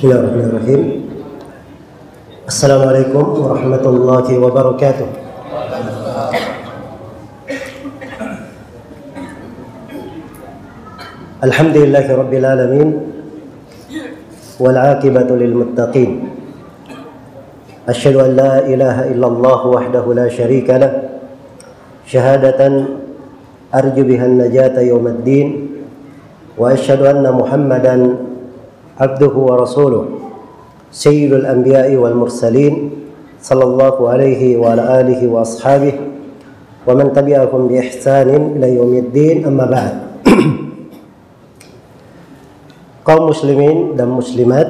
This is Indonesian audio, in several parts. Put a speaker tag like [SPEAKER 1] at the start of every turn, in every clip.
[SPEAKER 1] Bismillahirrahmanirrahim. Assalamualaikum warahmatullahi wabarakatuh. Alhamdulillahi rabbil alamin wal aqibatu lil muttaqin. Asyhadu an la ilaha illallah wahdahu la syarika lah. Syahadatan arju biha an-najata yaumaddin wa asyhadu anna Muhammadan عبده ورسوله سيد الأنبياء والمرسلين صلى الله عليه وعلى آله وأصحابه ومن تبعهم بإحسان إلى يوم الدين أما بعد kaum muslimin dan muslimat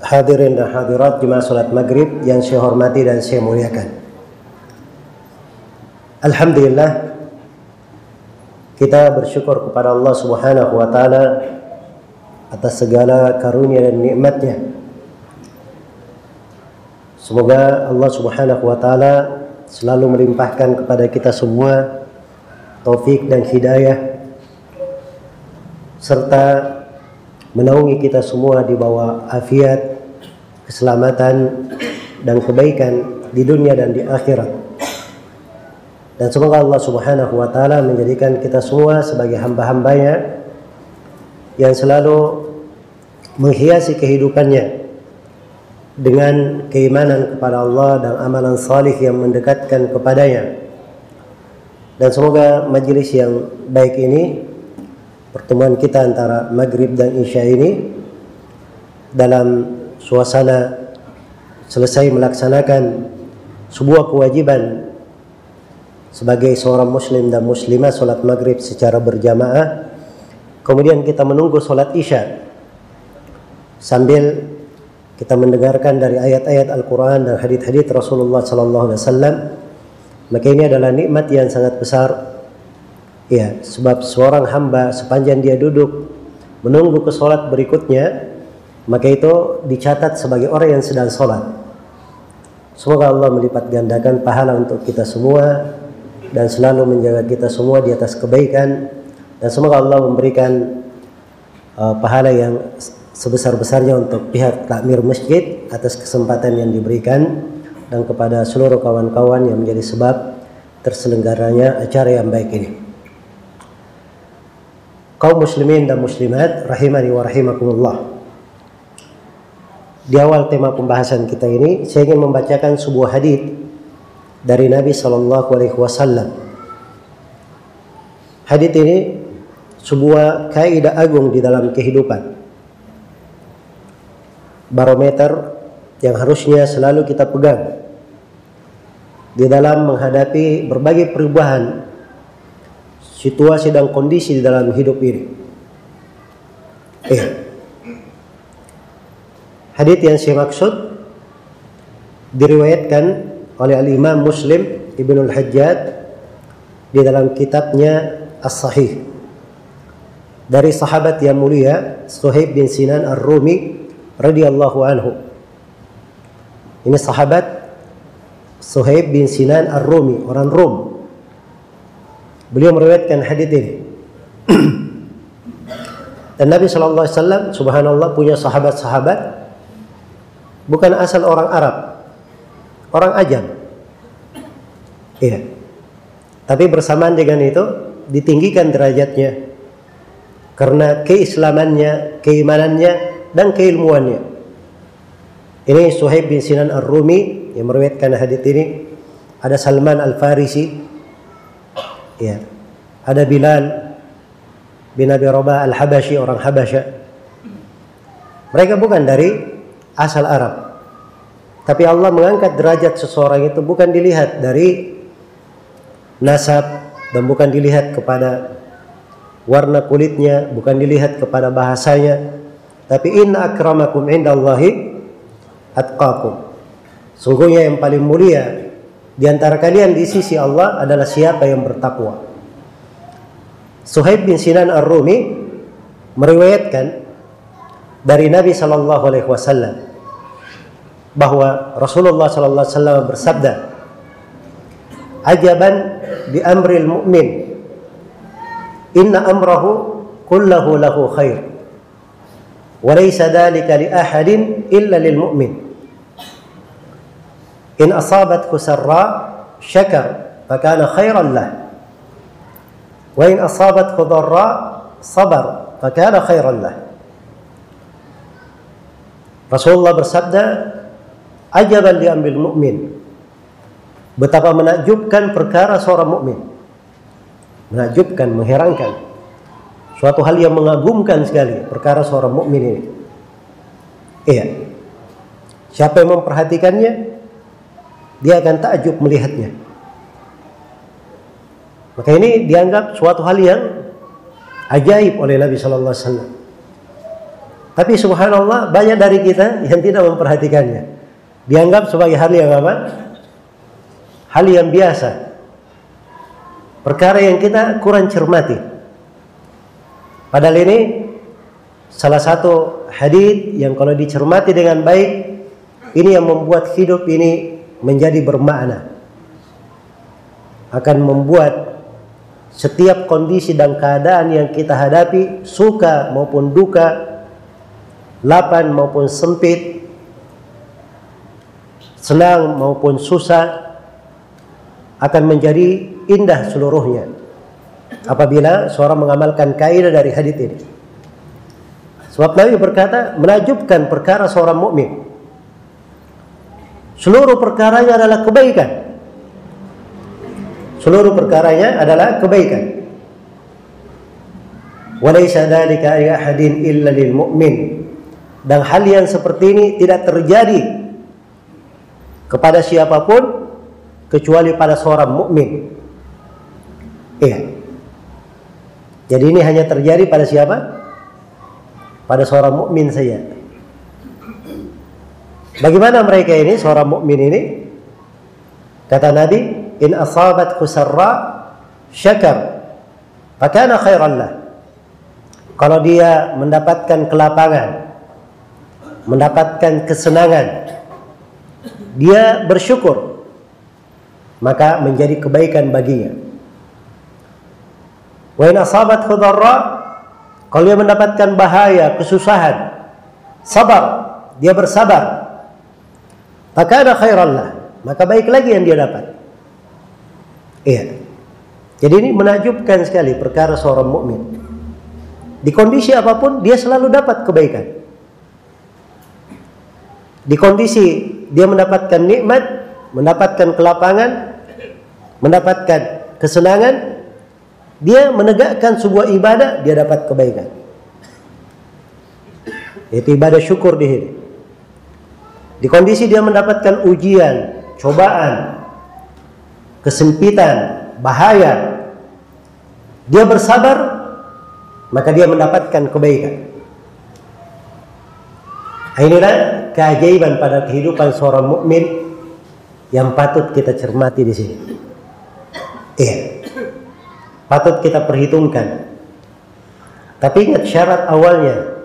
[SPEAKER 1] hadirin dan hadirat jemaah salat maghrib yang saya hormati dan saya muliakan Alhamdulillah kita bersyukur kepada Allah Subhanahu wa taala atas segala karunia dan nikmatnya. Semoga Allah Subhanahu wa taala selalu melimpahkan kepada kita semua taufik dan hidayah serta menaungi kita semua di bawah afiat, keselamatan dan kebaikan di dunia dan di akhirat. Dan semoga Allah Subhanahu wa taala menjadikan kita semua sebagai hamba-hambanya yang selalu menghiasi kehidupannya dengan keimanan kepada Allah dan amalan salih yang mendekatkan kepadanya. Dan semoga majelis yang baik ini pertemuan kita antara maghrib dan isya ini dalam suasana selesai melaksanakan sebuah kewajiban sebagai seorang muslim dan muslimah solat maghrib secara berjamaah Kemudian kita menunggu sholat isya sambil kita mendengarkan dari ayat-ayat Al-Quran dan hadith-hadith Rasulullah Sallallahu Alaihi Wasallam. Maka ini adalah nikmat yang sangat besar. Ya, sebab seorang hamba sepanjang dia duduk menunggu ke sholat berikutnya, maka itu dicatat sebagai orang yang sedang sholat. Semoga Allah melipat gandakan pahala untuk kita semua dan selalu menjaga kita semua di atas kebaikan dan semoga Allah memberikan uh, pahala yang sebesar-besarnya untuk pihak takmir masjid atas kesempatan yang diberikan dan kepada seluruh kawan-kawan yang menjadi sebab terselenggaranya acara yang baik ini. Kaum muslimin dan muslimat rahimani wa rahimakumullah. Di awal tema pembahasan kita ini saya ingin membacakan sebuah hadis dari Nabi sallallahu alaihi wasallam. Hadis ini sebuah kaidah agung di dalam kehidupan. Barometer yang harusnya selalu kita pegang di dalam menghadapi berbagai perubahan situasi dan kondisi di dalam hidup ini. Eh, hadits yang saya maksud diriwayatkan oleh al-Imam Muslim Ibnu Al-Hajjaj di dalam kitabnya As-Sahih dari sahabat yang mulia Suhaib bin Sinan Ar-Rumi radhiyallahu anhu. Ini sahabat Suhaib bin Sinan Ar-Rumi, orang Rom. Beliau meriwayatkan hadis ini. Dan Nabi Shallallahu Alaihi Wasallam, Subhanallah punya sahabat-sahabat bukan asal orang Arab, orang Ajam. Iya. Tapi bersamaan dengan itu ditinggikan derajatnya karena keislamannya, keimanannya dan keilmuannya. Ini Suhaib bin Sinan Ar-Rumi yang meriwayatkan hadis ini. Ada Salman Al-Farisi. Ya. Ada Bilal bin Abi Rabah Al-Habashi orang Habasya. Mereka bukan dari asal Arab. Tapi Allah mengangkat derajat seseorang itu bukan dilihat dari nasab dan bukan dilihat kepada warna kulitnya, bukan dilihat kepada bahasanya. Tapi inna akramakum indallahi atqakum. Sungguhnya yang paling mulia di antara kalian di sisi Allah adalah siapa yang bertakwa. Suhaib bin Sinan Ar-Rumi meriwayatkan dari Nabi sallallahu alaihi wasallam bahwa Rasulullah sallallahu alaihi wasallam bersabda, "Ajaban bi amril mu'min إن أمره كله له خير. وليس ذلك لأحد إلا للمؤمن. إن أصابته سراء شكر فكان خيرا له. وإن أصابته ضراء صبر فكان خيرا له. رسول الله bersabda ajaban li amril mu'min. Betapa menakjubkan perkara seorang mukmin menakjubkan mengherankan suatu hal yang mengagumkan sekali perkara seorang mukmin ini iya siapa yang memperhatikannya dia akan takjub melihatnya maka ini dianggap suatu hal yang ajaib oleh Nabi Shallallahu Alaihi Wasallam tapi subhanallah banyak dari kita yang tidak memperhatikannya. Dianggap sebagai hal yang apa? Hal yang biasa. Perkara yang kita kurang cermati. Padahal ini salah satu hadis yang kalau dicermati dengan baik ini yang membuat hidup ini menjadi bermakna. Akan membuat setiap kondisi dan keadaan yang kita hadapi, suka maupun duka, lapang maupun sempit, senang maupun susah akan menjadi indah seluruhnya apabila seorang mengamalkan kaidah dari hadis ini. Sebab Nabi berkata, menajubkan perkara seorang mukmin. Seluruh perkaranya adalah kebaikan. Seluruh perkaranya adalah kebaikan. Walaysa dzalika ahadin illa lil mu'min dan hal yang seperti ini tidak terjadi kepada siapa pun kecuali pada seorang mukmin. Iya. Jadi ini hanya terjadi pada siapa? Pada seorang mukmin saja. Bagaimana mereka ini seorang mukmin ini? Kata Nabi, "In asabat kusarra syakar, fakana khairan lah." Kalau dia mendapatkan kelapangan, mendapatkan kesenangan dia bersyukur maka menjadi kebaikan baginya. Wa in asabat kalau dia mendapatkan bahaya kesusahan sabar dia bersabar maka ada khairan lah maka baik lagi yang dia dapat. Iya. Jadi ini menakjubkan sekali perkara seorang mukmin. Di kondisi apa pun dia selalu dapat kebaikan. Di kondisi dia mendapatkan nikmat, mendapatkan kelapangan, mendapatkan kesenangan, dia menegakkan sebuah ibadah, dia dapat kebaikan. Itu ibadah syukur di sini. Di kondisi dia mendapatkan ujian, cobaan, kesempitan, bahaya, dia bersabar, maka dia mendapatkan kebaikan. Inilah keajaiban pada kehidupan seorang mukmin yang patut kita cermati di sini. Iya. Patut kita perhitungkan. Tapi ingat syarat awalnya.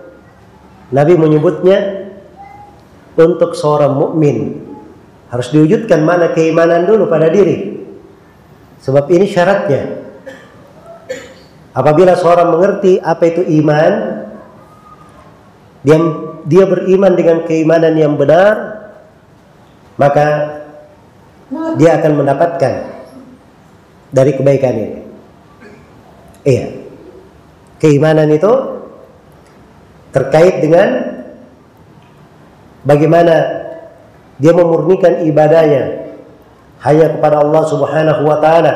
[SPEAKER 1] Nabi menyebutnya untuk seorang mukmin harus diwujudkan mana keimanan dulu pada diri. Sebab ini syaratnya. Apabila seorang mengerti apa itu iman, dia dia beriman dengan keimanan yang benar, maka dia akan mendapatkan dari kebaikan ini. Iya. Keimanan itu terkait dengan bagaimana dia memurnikan ibadahnya hanya kepada Allah Subhanahu wa taala.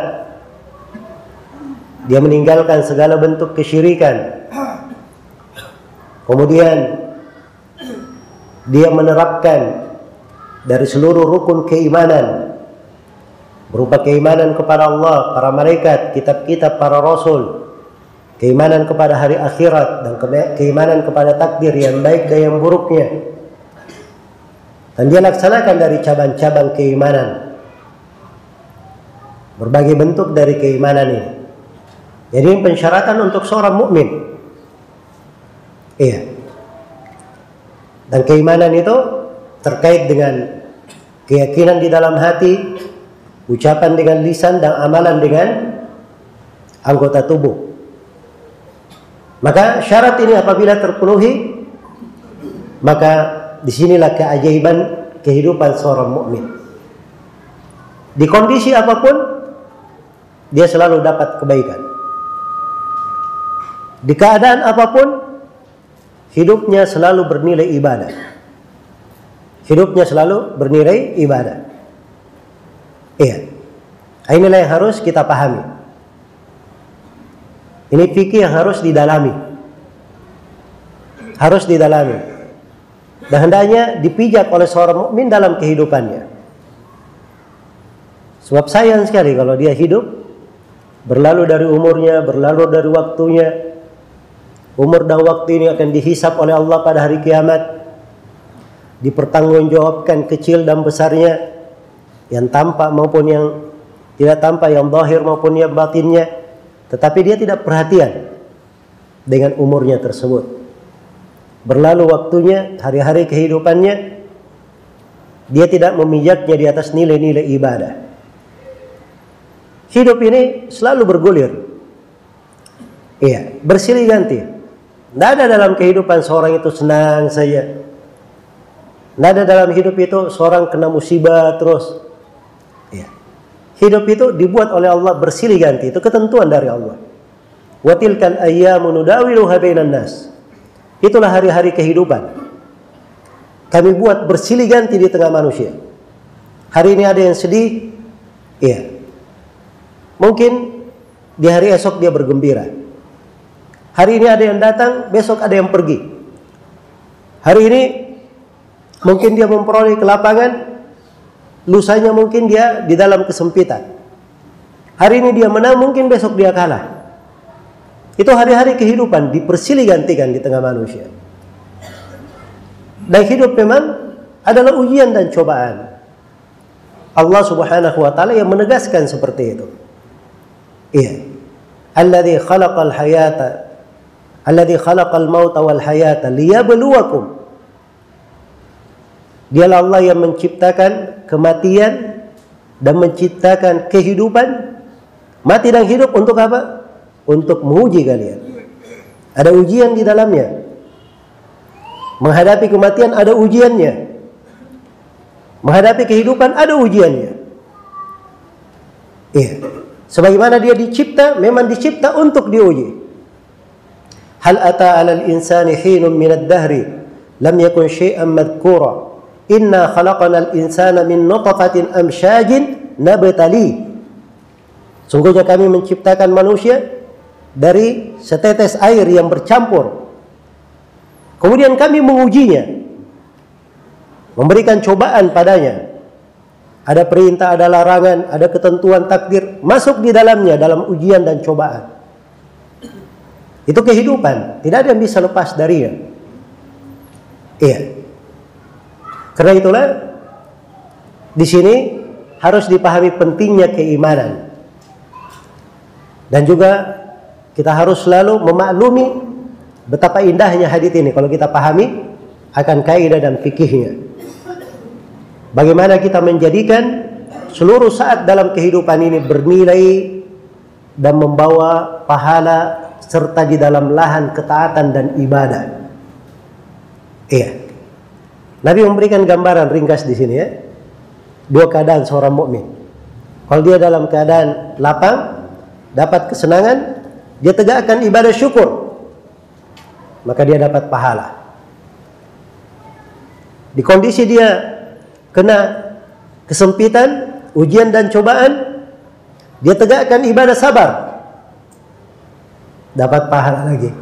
[SPEAKER 1] Dia meninggalkan segala bentuk kesyirikan. Kemudian dia menerapkan dari seluruh rukun keimanan berupa keimanan kepada Allah, para malaikat, kitab-kitab para rasul, keimanan kepada hari akhirat dan keimanan kepada takdir yang baik dan yang buruknya. Dan dia laksanakan dari cabang-cabang keimanan. Berbagai bentuk dari keimanan ini. Jadi pensyaratan untuk seorang mukmin. Iya. Dan keimanan itu terkait dengan keyakinan di dalam hati, ucapan dengan lisan dan amalan dengan anggota tubuh. Maka syarat ini apabila terpenuhi, Maka di sinilah keajaiban kehidupan seorang mukmin. Di kondisi apa pun, dia selalu dapat kebaikan. Di keadaan apa pun, hidupnya selalu bernilai ibadah. Hidupnya selalu bernilai ibadah. Iya. Inilah yang harus kita pahami. Ini fikih yang harus didalami. Harus didalami. Dan hendaknya dipijak oleh seorang mukmin dalam kehidupannya. Sebab sayang sekali kalau dia hidup berlalu dari umurnya, berlalu dari waktunya. Umur dan waktu ini akan dihisap oleh Allah pada hari kiamat. Dipertanggungjawabkan kecil dan besarnya yang tampak maupun yang tidak tampak, yang zahir maupun yang batinnya, tetapi dia tidak perhatian dengan umurnya tersebut. Berlalu waktunya, hari-hari kehidupannya, dia tidak memijaknya di atas nilai-nilai ibadah. Hidup ini selalu bergulir. Iya, bersilih ganti. Tidak ada dalam kehidupan seorang itu senang saja. Tidak ada dalam hidup itu seorang kena musibah terus. Hidup itu dibuat oleh Allah bersilih ganti. Itu ketentuan dari Allah. Watilkan ayyamu nudawiluha bainan nas. Itulah hari-hari kehidupan. Kami buat bersilih ganti di tengah manusia. Hari ini ada yang sedih, iya. Mungkin di hari esok dia bergembira. Hari ini ada yang datang, besok ada yang pergi. Hari ini mungkin dia memperoleh kelapangan, lusanya mungkin dia di dalam kesempitan. Hari ini dia menang, mungkin besok dia kalah. Itu hari-hari kehidupan dipersilih gantikan di tengah manusia. Dan hidup memang adalah ujian dan cobaan. Allah Subhanahu wa taala yang menegaskan seperti itu. Iya. Alladzi khalaqal hayata alladzi khalaqal mauta wal hayata liyabluwakum Dialah Allah yang menciptakan kematian dan menciptakan kehidupan. Mati dan hidup untuk apa? Untuk menguji kalian. Ada ujian di dalamnya. Menghadapi kematian ada ujiannya. Menghadapi kehidupan ada ujiannya. Iya. Sebagaimana dia dicipta, memang dicipta untuk diuji. Hal ata 'alal insani hinun min ad-dahri lam yakun syai'an madhkura Inna khalaqanal insana min nutfatin amsyajin nabtali. Sungguhnya kami menciptakan manusia dari setetes air yang bercampur. Kemudian kami mengujinya. Memberikan cobaan padanya. Ada perintah, ada larangan, ada ketentuan takdir masuk di dalamnya dalam ujian dan cobaan. Itu kehidupan, tidak ada yang bisa lepas darinya. Iya. Karena itulah di sini harus dipahami pentingnya keimanan. Dan juga kita harus selalu memaklumi betapa indahnya hadis ini kalau kita pahami akan kaidah dan fikihnya. Bagaimana kita menjadikan seluruh saat dalam kehidupan ini bernilai dan membawa pahala serta di dalam lahan ketaatan dan ibadah. Iya. Nabi memberikan gambaran ringkas di sini ya. Dua keadaan seorang mukmin. Kalau dia dalam keadaan lapang, dapat kesenangan, dia tegakkan ibadah syukur. Maka dia dapat pahala. Di kondisi dia kena kesempitan, ujian dan cobaan, dia tegakkan ibadah sabar. Dapat pahala lagi.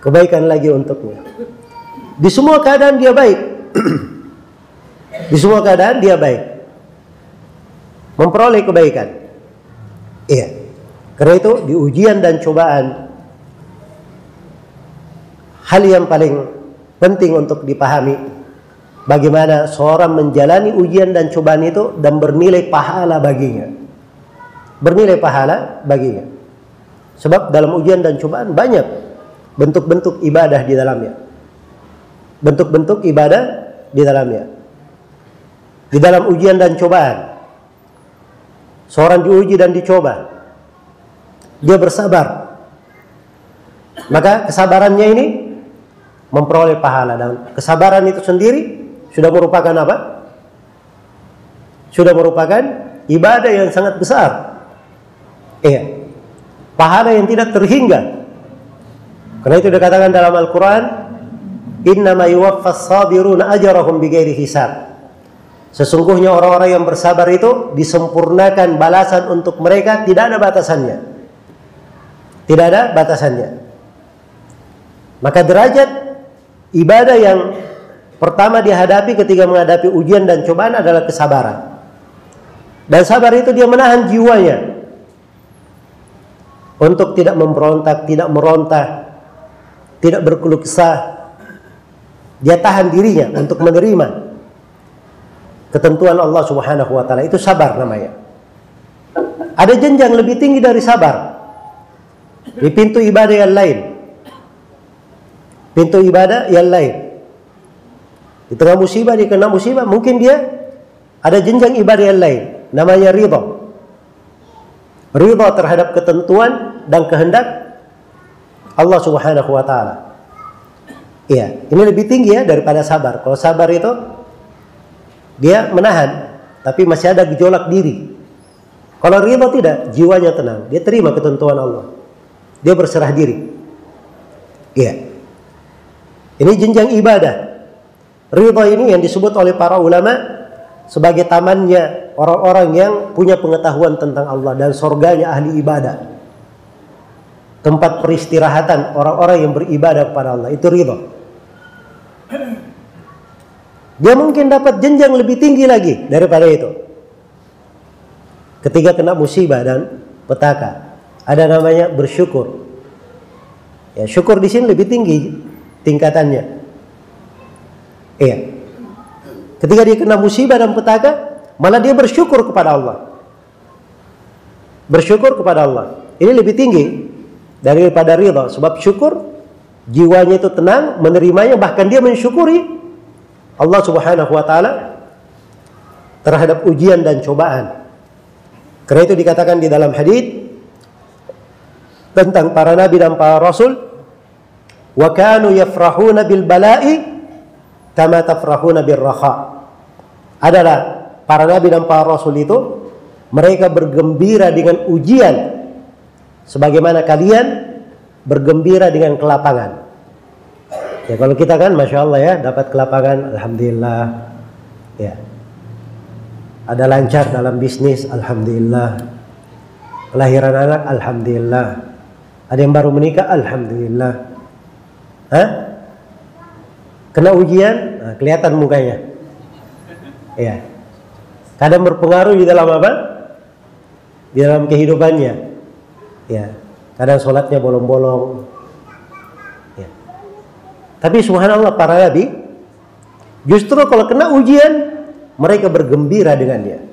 [SPEAKER 1] Kebaikan lagi untuknya. Di semua keadaan dia baik. Di semua keadaan dia baik. Memperoleh kebaikan. Iya. Karena itu di ujian dan cobaan hal yang paling penting untuk dipahami bagaimana seorang menjalani ujian dan cobaan itu dan bernilai pahala baginya. Bernilai pahala baginya. Sebab dalam ujian dan cobaan banyak bentuk-bentuk ibadah di dalamnya bentuk-bentuk ibadah di dalamnya. Di dalam ujian dan cobaan. Seorang diuji dan dicoba. Dia bersabar. Maka kesabarannya ini memperoleh pahala dan kesabaran itu sendiri sudah merupakan apa? Sudah merupakan ibadah yang sangat besar. Iya. Pahala yang tidak terhingga. Karena itu dikatakan dalam Al-Qur'an, "Innama yuwaffas sabiruna ajrahum bighairi hisab." Sesungguhnya orang-orang yang bersabar itu disempurnakan balasan untuk mereka tidak ada batasannya. Tidak ada batasannya. Maka derajat ibadah yang pertama dihadapi ketika menghadapi ujian dan cobaan adalah kesabaran. Dan sabar itu dia menahan jiwanya untuk tidak memberontak, tidak meronta, tidak berkeluh kesah. Dia tahan dirinya untuk menerima ketentuan Allah Subhanahu wa taala. Itu sabar namanya. Ada jenjang lebih tinggi dari sabar. Di pintu ibadah yang lain. Pintu ibadah yang lain. Di tengah musibah, di kena musibah, mungkin dia ada jenjang ibadah yang lain namanya ridha. Ridha terhadap ketentuan dan kehendak Allah Subhanahu wa taala. Iya, ini lebih tinggi ya daripada sabar. Kalau sabar itu dia menahan, tapi masih ada gejolak diri. Kalau ridha tidak, jiwanya tenang. Dia terima ketentuan Allah. Dia berserah diri. Iya. Ini jenjang ibadah. Ridha ini yang disebut oleh para ulama sebagai tamannya orang-orang yang punya pengetahuan tentang Allah dan surganya ahli ibadah. Tempat peristirahatan orang-orang yang beribadah kepada Allah itu ridho. Dia mungkin dapat jenjang lebih tinggi lagi daripada itu. Ketika kena musibah dan petaka, ada namanya bersyukur. Ya, syukur di sini lebih tinggi tingkatannya. Iya. Ketika dia kena musibah dan petaka, malah dia bersyukur kepada Allah. Bersyukur kepada Allah. Ini lebih tinggi daripada ridha. Sebab syukur, jiwanya itu tenang, menerimanya, bahkan dia mensyukuri Allah subhanahu wa ta'ala terhadap ujian dan cobaan. Karena itu dikatakan di dalam hadis tentang para nabi dan para rasul wa kanu yafrahuna bil bala'i kama tafrahuna birraha. Adalah para nabi dan para rasul itu mereka bergembira dengan ujian sebagaimana kalian bergembira dengan kelapangan. Ya kalau kita kan masya Allah ya dapat kelapangan, alhamdulillah. Ya. Ada lancar dalam bisnis, alhamdulillah. Kelahiran anak, alhamdulillah. Ada yang baru menikah, alhamdulillah. Hah? Kena ujian, nah, kelihatan mukanya. Ya. Kadang berpengaruh di dalam apa? Di dalam kehidupannya. Ya. Kadang sholatnya bolong-bolong. Tapi subhanallah para nabi justru kalau kena ujian mereka bergembira dengannya.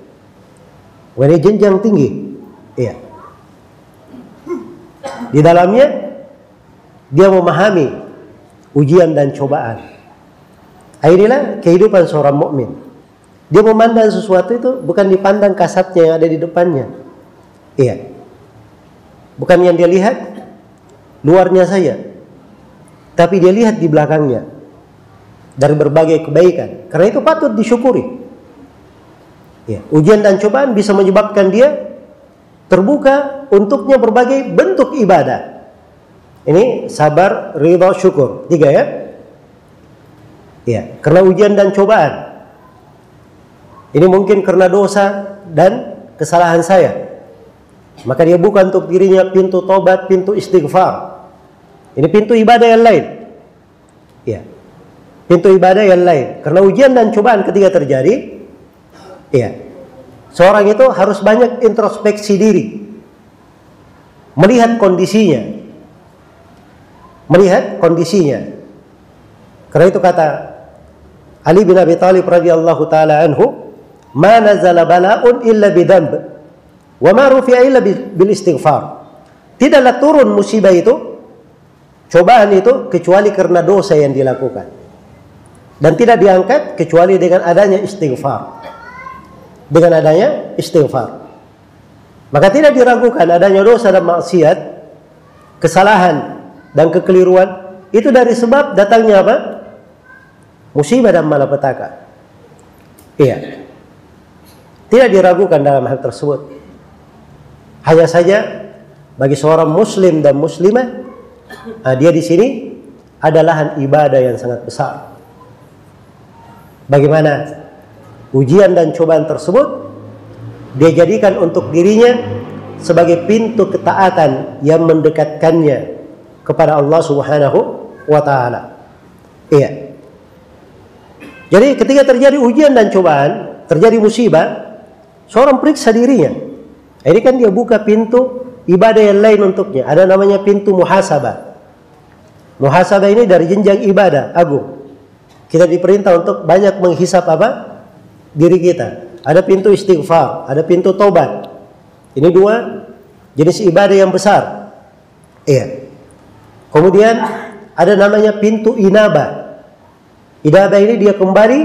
[SPEAKER 1] Wah ini jenjang tinggi. Iya. Di dalamnya dia memahami ujian dan cobaan. Inilah kehidupan seorang mukmin. Dia memandang sesuatu itu bukan dipandang kasatnya yang ada di depannya. Iya. Bukan yang dia lihat luarnya saja. Tapi dia lihat di belakangnya. Dari berbagai kebaikan. Karena itu patut disyukuri. Ya, ujian dan cobaan bisa menyebabkan dia terbuka untuknya berbagai bentuk ibadah. Ini sabar, ridha, syukur. Tiga ya. Ya, karena ujian dan cobaan. Ini mungkin karena dosa dan kesalahan saya. Maka dia buka untuk dirinya pintu tobat, pintu istighfar. Ini pintu ibadah yang lain. Ya. Pintu ibadah yang lain. Karena ujian dan cobaan ketika terjadi, ya. Seorang itu harus banyak introspeksi diri. Melihat kondisinya. Melihat kondisinya. Karena itu kata Ali bin Abi Thalib radhiyallahu taala anhu, "Ma nazala bala'un illa bidhanb wa ma rufi'a illa bil istighfar." Tidaklah turun musibah itu, cobaan itu kecuali karena dosa yang dilakukan. Dan tidak diangkat kecuali dengan adanya istighfar. Dengan adanya istighfar. Maka tidak diragukan adanya dosa dan maksiat, kesalahan dan kekeliruan itu dari sebab datangnya apa? Musibah dan malapetaka. Iya. Tidak diragukan dalam hal tersebut. Hanya saja bagi seorang muslim dan muslimah, nah dia di sini adalah ibadah yang sangat besar. Bagaimana ujian dan cobaan tersebut dia jadikan untuk dirinya sebagai pintu ketaatan yang mendekatkannya kepada Allah Subhanahu wa taala. Iya. Jadi ketika terjadi ujian dan cobaan, terjadi musibah, seorang periksa dirinya. Ini kan dia buka pintu ibadah yang lain untuknya. Ada namanya pintu muhasabah. Muhasabah ini dari jenjang ibadah agung. Kita diperintah untuk banyak menghisap apa? Diri kita. Ada pintu istighfar, ada pintu tobat. Ini dua jenis ibadah yang besar. Iya. Kemudian ada namanya pintu inaba. Inaba ini dia kembali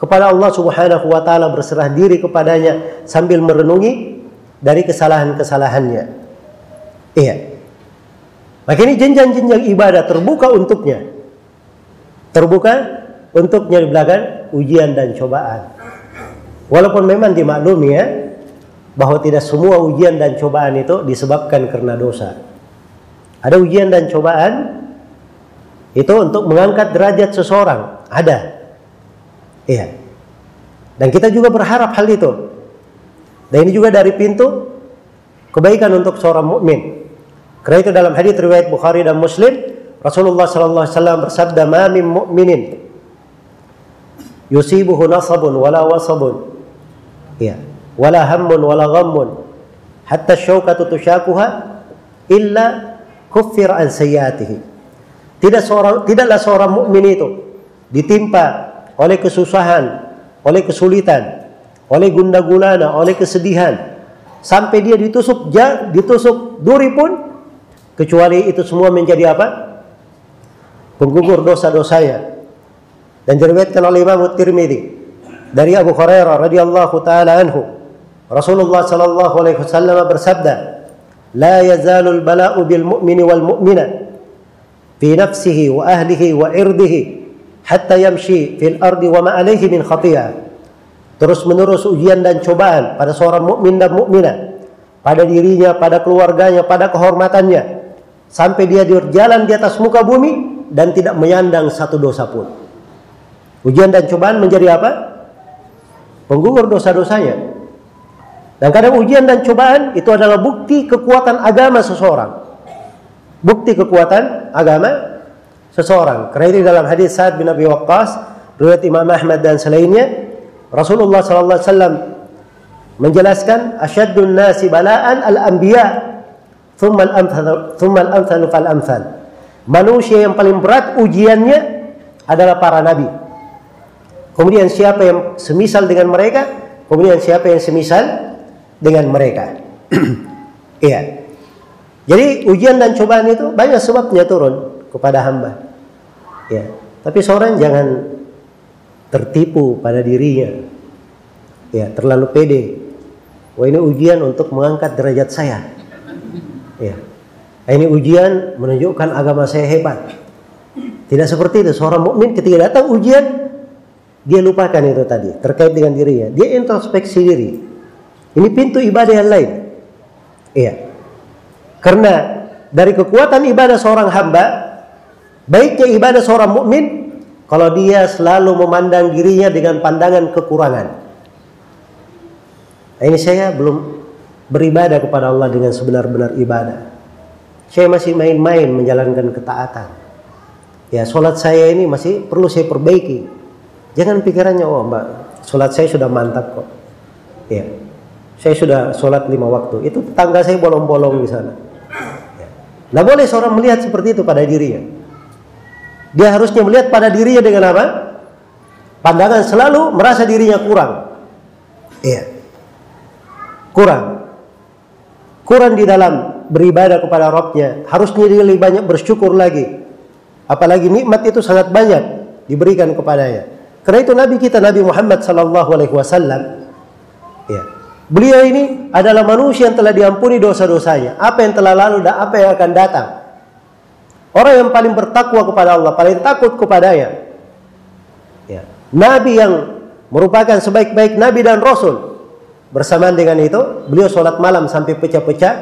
[SPEAKER 1] kepada Allah Subhanahu wa taala berserah diri kepadanya sambil merenungi dari kesalahan-kesalahannya. Iya. Maka ini jenjang-jenjang ibadah terbuka untuknya terbuka untuknya di belakang ujian dan cobaan. Walaupun memang dimaklumi ya bahwa tidak semua ujian dan cobaan itu disebabkan karena dosa. Ada ujian dan cobaan itu untuk mengangkat derajat seseorang, ada. Iya. Dan kita juga berharap hal itu. Dan ini juga dari pintu kebaikan untuk seorang mukmin. Karena itu dalam hadis riwayat Bukhari dan Muslim Rasulullah sallallahu alaihi wasallam bersabda, "Ma min mu'minin yusibuhu nasabun wala wasabun." Ya, wala hammun wala ghammun hatta syaukatu tushakuha illa kuffir an sayyiatihi. Tidak seorang tidaklah seorang mukmin itu ditimpa oleh kesusahan, oleh kesulitan, oleh gunda gulana, oleh kesedihan sampai dia ditusuk ditusuk duri pun kecuali itu semua menjadi apa? penggugur dosa-dosanya. Dan diriwayatkan oleh Imam Tirmidzi dari Abu Hurairah radhiyallahu taala anhu. Rasulullah sallallahu alaihi wasallam bersabda, "La yazalul bala'u bil mu'mini wal mu'mina fi nafsihi wa ahlihi wa irdihi hatta yamshi fil ardi wa ma alaihi min khati'ah." Terus menerus ujian dan cobaan pada seorang mukmin dan mukminah, pada dirinya, pada keluarganya, pada kehormatannya, sampai dia berjalan di atas muka bumi dan tidak menyandang satu dosa pun. Ujian dan cobaan menjadi apa? Penggugur dosa-dosanya. Dan kadang ujian dan cobaan itu adalah bukti kekuatan agama seseorang. Bukti kekuatan agama seseorang. Karena itu dalam hadis Sa'ad bin Abi Waqqas, riwayat Imam Ahmad dan selainnya, Rasulullah sallallahu alaihi wasallam menjelaskan asyaddun nasi bala'an al-anbiya thumma al-amthal thumma al-amthal fal amthal Manusia yang paling berat ujiannya adalah para nabi. Kemudian siapa yang semisal dengan mereka? Kemudian siapa yang semisal dengan mereka? Iya. Jadi ujian dan cobaan itu banyak sebabnya turun kepada hamba. Ya. Tapi seorang jangan tertipu pada dirinya. Ya, terlalu pede. Wah ini ujian untuk mengangkat derajat saya. Ya. Ini ujian menunjukkan agama saya hebat. Tidak seperti itu. Seorang mukmin ketika datang ujian, dia lupakan itu tadi terkait dengan dirinya. Dia introspeksi diri. Ini pintu ibadah yang lain. Iya. Karena dari kekuatan ibadah seorang hamba, baiknya ibadah seorang mukmin kalau dia selalu memandang dirinya dengan pandangan kekurangan. Nah, ini saya belum beribadah kepada Allah dengan sebenar-benar ibadah. Saya masih main-main menjalankan ketaatan. Ya, sholat saya ini masih perlu saya perbaiki. Jangan pikirannya, oh mbak, sholat saya sudah mantap kok. Ya, saya sudah sholat lima waktu. Itu tangga saya bolong-bolong di sana. Ya. Nah boleh seorang melihat seperti itu pada dirinya. Dia harusnya melihat pada dirinya dengan apa? Pandangan selalu merasa dirinya kurang. Iya. Kurang. Kurang di dalam beribadah kepada Rabbnya harusnya dia lebih banyak bersyukur lagi apalagi nikmat itu sangat banyak diberikan kepadanya karena itu Nabi kita Nabi Muhammad sallallahu alaihi wasallam ya beliau ini adalah manusia yang telah diampuni dosa-dosanya apa yang telah lalu dan apa yang akan datang Orang yang paling bertakwa kepada Allah, paling takut kepadanya. Ya. Nabi yang merupakan sebaik-baik nabi dan rasul. Bersamaan dengan itu, beliau sholat malam sampai pecah-pecah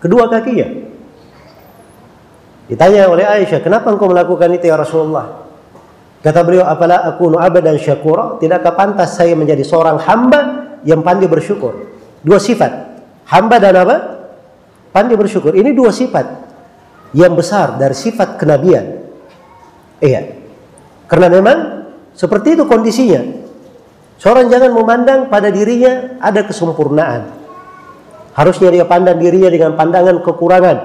[SPEAKER 1] kedua kakinya. Ditanya oleh Aisyah, kenapa engkau melakukan itu ya Rasulullah? Kata beliau, apala aku dan syakura? Tidakkah pantas saya menjadi seorang hamba yang pandai bersyukur? Dua sifat. Hamba dan apa? Pandai bersyukur. Ini dua sifat yang besar dari sifat kenabian. Iya. Karena memang seperti itu kondisinya. Seorang jangan memandang pada dirinya ada kesempurnaan. Harusnya dia pandang dirinya dengan pandangan kekurangan.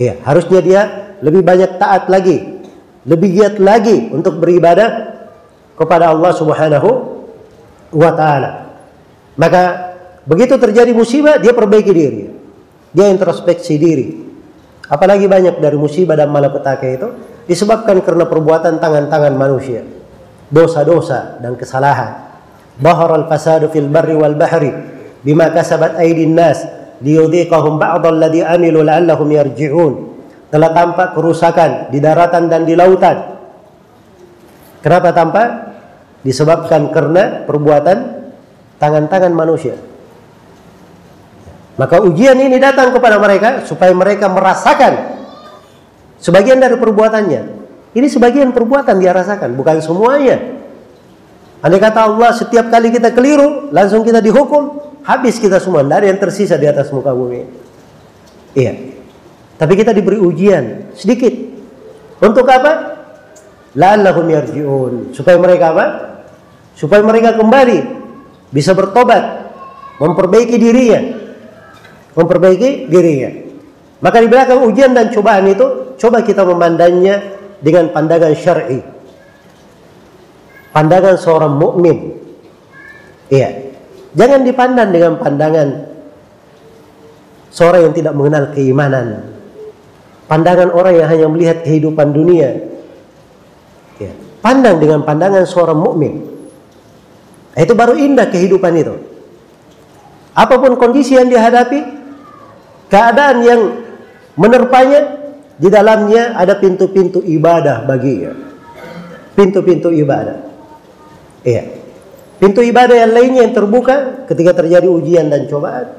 [SPEAKER 1] Iya, harusnya dia lebih banyak taat lagi, lebih giat lagi untuk beribadah kepada Allah Subhanahu wa taala. Maka begitu terjadi musibah dia perbaiki diri. Dia introspeksi diri. Apalagi banyak dari musibah dan malapetaka itu disebabkan karena perbuatan tangan-tangan manusia. Dosa-dosa dan kesalahan. Bahar al-fasadu fil barri wal bahri bima kasabat aydin nas liyudhiqahum ba'd alladhi amilu la'allahum yarji'un. Telah tampak kerusakan di daratan dan di lautan. Kenapa tampak? Disebabkan karena perbuatan tangan-tangan manusia. Maka ujian ini datang kepada mereka supaya mereka merasakan sebagian dari perbuatannya. Ini sebagian perbuatan dia rasakan, bukan semuanya. Andai kata Allah setiap kali kita keliru, langsung kita dihukum, habis kita semua, ada yang tersisa di atas muka bumi. Iya. Tapi kita diberi ujian sedikit. Untuk apa? La'allahum yarji'un. Supaya mereka apa? Supaya mereka kembali bisa bertobat, memperbaiki dirinya, memperbaiki dirinya. Maka di belakang ujian dan cobaan itu, coba kita memandangnya dengan pandangan syar'i. Pandangan seorang mukmin. Iya. Jangan dipandang dengan pandangan seorang yang tidak mengenal keimanan. Pandangan orang yang hanya melihat kehidupan dunia. Ya. Pandang dengan pandangan seorang mukmin. Itu baru indah kehidupan itu. Apa pun kondisi yang dihadapi, keadaan yang menerpanya di dalamnya ada pintu-pintu ibadah baginya. Pintu-pintu ibadah. Iya. Pintu ibadah yang lainnya yang terbuka ketika terjadi ujian dan cobaan.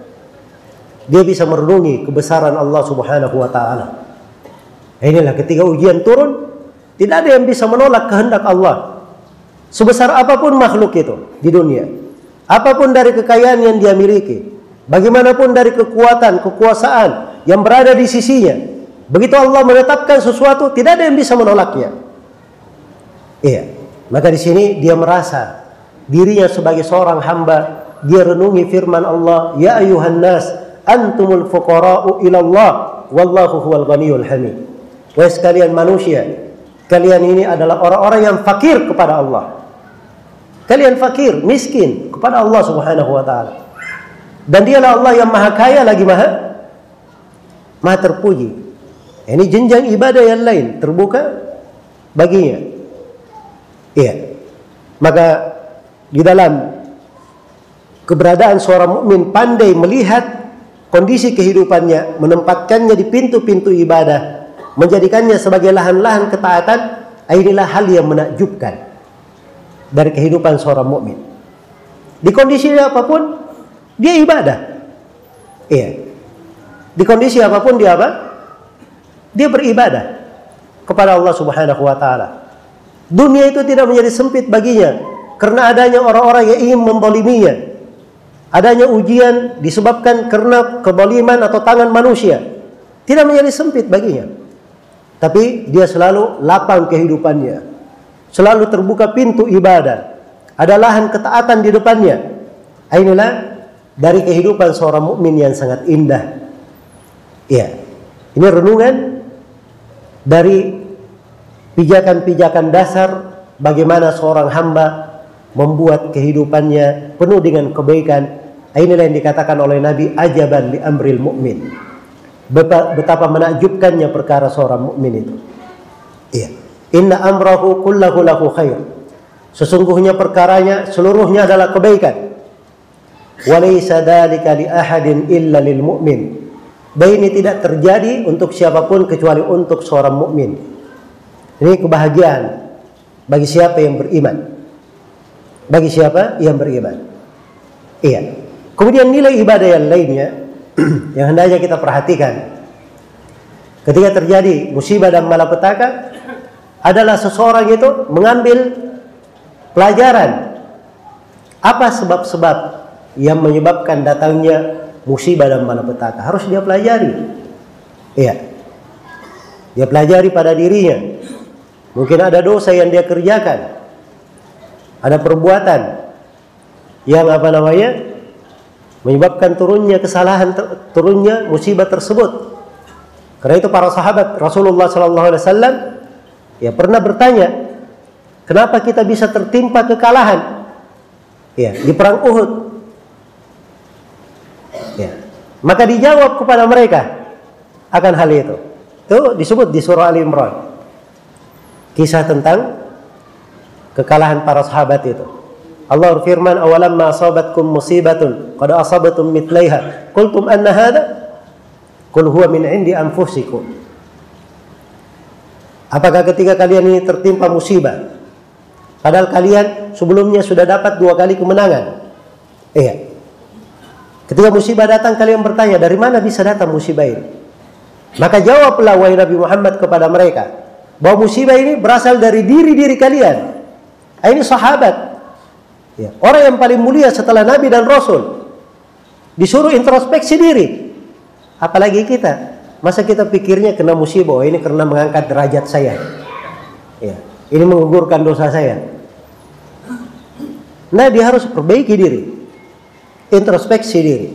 [SPEAKER 1] Dia bisa merenungi kebesaran Allah Subhanahu wa taala. Inilah ketika ujian turun, tidak ada yang bisa menolak kehendak Allah. Sebesar apa pun makhluk itu di dunia. Apa pun dari kekayaan yang dia miliki, Bagaimanapun dari kekuatan, kekuasaan yang berada di sisinya. Begitu Allah menetapkan sesuatu, tidak ada yang bisa menolaknya. Iya. Maka di sini dia merasa dirinya sebagai seorang hamba, dia renungi firman Allah, "Ya ayuhan nas, antumul fuqara'u ila Allah, wallahu huwal ghaniyul hamid." Wahai sekalian manusia, kalian ini adalah orang-orang yang fakir kepada Allah. Kalian fakir, miskin kepada Allah Subhanahu wa taala. Dan dialah Allah yang maha kaya lagi maha maha terpuji. Ini jenjang ibadah yang lain terbuka baginya. Iya. Maka di dalam keberadaan seorang mukmin pandai melihat kondisi kehidupannya, menempatkannya di pintu-pintu ibadah, menjadikannya sebagai lahan-lahan ketaatan, inilah hal yang menakjubkan dari kehidupan seorang mukmin. Di kondisi apa pun, dia ibadah. Iya. Di kondisi apa pun dia apa? Dia beribadah kepada Allah Subhanahu wa taala. Dunia itu tidak menjadi sempit baginya karena adanya orang-orang yang ingin memboliminya. Adanya ujian disebabkan karena keboliman atau tangan manusia. Tidak menjadi sempit baginya. Tapi dia selalu lapang kehidupannya. Selalu terbuka pintu ibadah. Ada lahan ketaatan di depannya. Inilah dari kehidupan seorang mukmin yang sangat indah. Iya. Ini renungan dari pijakan-pijakan dasar bagaimana seorang hamba membuat kehidupannya penuh dengan kebaikan. Inilah yang dikatakan oleh Nabi ajaban li amril mukmin. Betapa menakjubkannya perkara seorang mukmin itu. Iya. Inna amrahu kullahu lahu khair. Sesungguhnya perkaranya seluruhnya adalah kebaikan. Walaysa dzalika li ahadin illa lil mu'min. Dan ini tidak terjadi untuk siapa pun kecuali untuk seorang mukmin. Ini kebahagiaan bagi siapa yang beriman. Bagi siapa yang beriman. Iya. Kemudian nilai ibadah yang lainnya yang hendaknya kita perhatikan. Ketika terjadi musibah dan malapetaka adalah seseorang itu mengambil pelajaran apa sebab-sebab yang menyebabkan datangnya musibah dan malapetaka harus dia pelajari. Iya. Dia pelajari pada dirinya. Mungkin ada dosa yang dia kerjakan. Ada perbuatan yang apa namanya? menyebabkan turunnya kesalahan turunnya musibah tersebut. Karena itu para sahabat Rasulullah sallallahu alaihi wasallam ya pernah bertanya, kenapa kita bisa tertimpa kekalahan? Ya, di perang Uhud. Maka dijawab kepada mereka akan hal itu. Itu disebut di surah Ali Imran. Kisah tentang kekalahan para sahabat itu. Allah berfirman, "Awalam ma asabatkum musibatun qad asabatum mithlaiha, qultum anna hadha?" Qul huwa min indi anfusikum. Apakah ketika kalian ini tertimpa musibah, padahal kalian sebelumnya sudah dapat dua kali kemenangan? Iya. Ketika musibah datang kalian bertanya dari mana bisa datang musibah ini? Maka jawablah wahai Nabi Muhammad kepada mereka bahwa musibah ini berasal dari diri-diri kalian. Ah, ini sahabat. Ya, orang yang paling mulia setelah Nabi dan Rasul. Disuruh introspeksi diri. Apalagi kita. Masa kita pikirnya kena musibah, oh, ini karena mengangkat derajat saya. Ya, ini mengugurkan dosa saya. Nah, dia harus perbaiki diri introspeksi diri.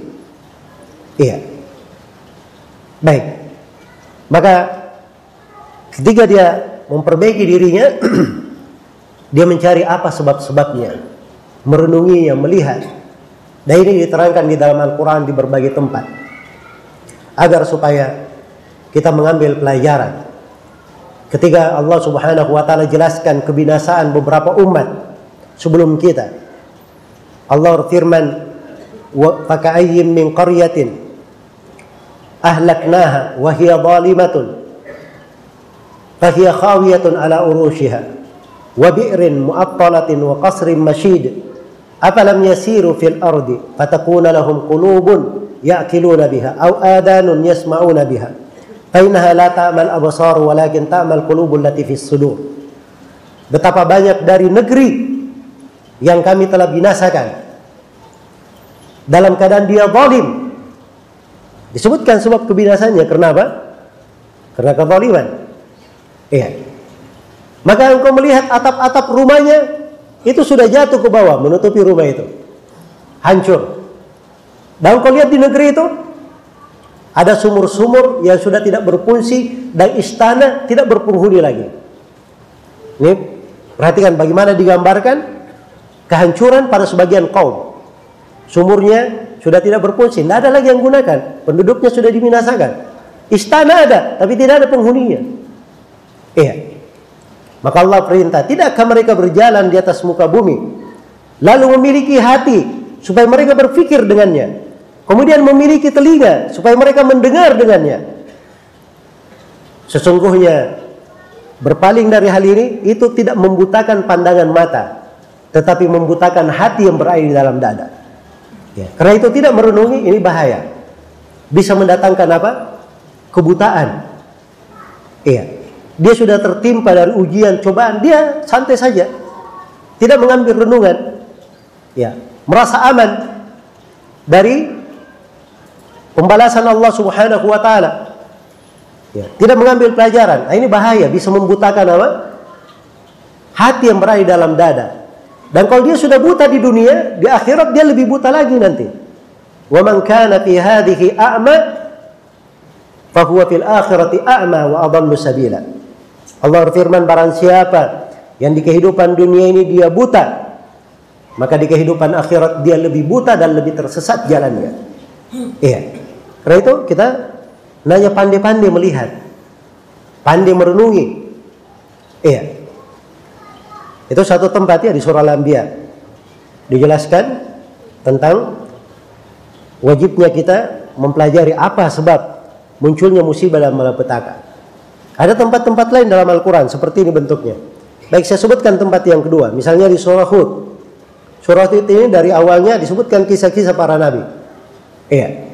[SPEAKER 1] Iya. Baik. Maka ketika dia memperbaiki dirinya, dia mencari apa sebab-sebabnya, merenunginya, melihat. Dan ini diterangkan di dalam Al-Quran di berbagai tempat. Agar supaya kita mengambil pelajaran. Ketika Allah subhanahu wa ta'ala jelaskan kebinasaan beberapa umat sebelum kita. Allah firman فكأي من قرية أهلكناها وهي ظالمة فهي خاوية على أروشها وبئر مؤطلة وقصر مشيد أفلم يسيروا في الأرض فتكون لهم قلوب يأكلون بها أو آذان يسمعون بها فإنها لا تعمى الأبصار ولكن تعمى القلوب التي في الصدور. Betapa banyak dari negeri yang kami telah binasakan dalam keadaan dia zalim. Disebutkan sebab kebinasannya karena apa? Karena kezaliman. Iya. Maka engkau melihat atap-atap rumahnya itu sudah jatuh ke bawah menutupi rumah itu. Hancur. Dan engkau lihat di negeri itu ada sumur-sumur yang sudah tidak berfungsi dan istana tidak berpenghuni lagi. Ini perhatikan bagaimana digambarkan kehancuran pada sebagian kaum. Sumurnya sudah tidak berfungsi, tidak ada lagi yang gunakan. Penduduknya sudah diminasakan. Istana ada, tapi tidak ada penghuninya. Iya. Maka Allah perintah, tidakkah mereka berjalan di atas muka bumi, lalu memiliki hati supaya mereka berpikir dengannya, kemudian memiliki telinga supaya mereka mendengar dengannya. Sesungguhnya berpaling dari hal ini itu tidak membutakan pandangan mata, tetapi membutakan hati yang berada di dalam dada. Ya. Karena itu tidak merenungi ini bahaya. Bisa mendatangkan apa? Kebutaan. Iya. Dia sudah tertimpa dari ujian, cobaan, dia santai saja. Tidak mengambil renungan. Ya, merasa aman dari pembalasan Allah Subhanahu wa taala. Ya, tidak mengambil pelajaran. Nah, ini bahaya, bisa membutakan apa? Hati yang berada di dalam dada. Dan kalau dia sudah buta di dunia, di akhirat dia lebih buta lagi nanti. Wa man kana fi hadhihi a'ma fa huwa fil akhirati a'ma wa adallu sabila. Allah berfirman barang siapa yang di kehidupan dunia ini dia buta, maka di kehidupan akhirat dia lebih buta dan lebih tersesat jalannya. Iya. Karena itu kita nanya pandai-pandai melihat, pandai merenungi. Iya. Itu satu tempat ya di surah Al-Anbiya. Dijelaskan tentang wajibnya kita mempelajari apa sebab munculnya musibah dan malapetaka. Ada tempat-tempat lain dalam Al-Quran seperti ini bentuknya. Baik saya sebutkan tempat yang kedua, misalnya di surah Hud. Surah Hud ini dari awalnya disebutkan kisah-kisah para nabi. Iya.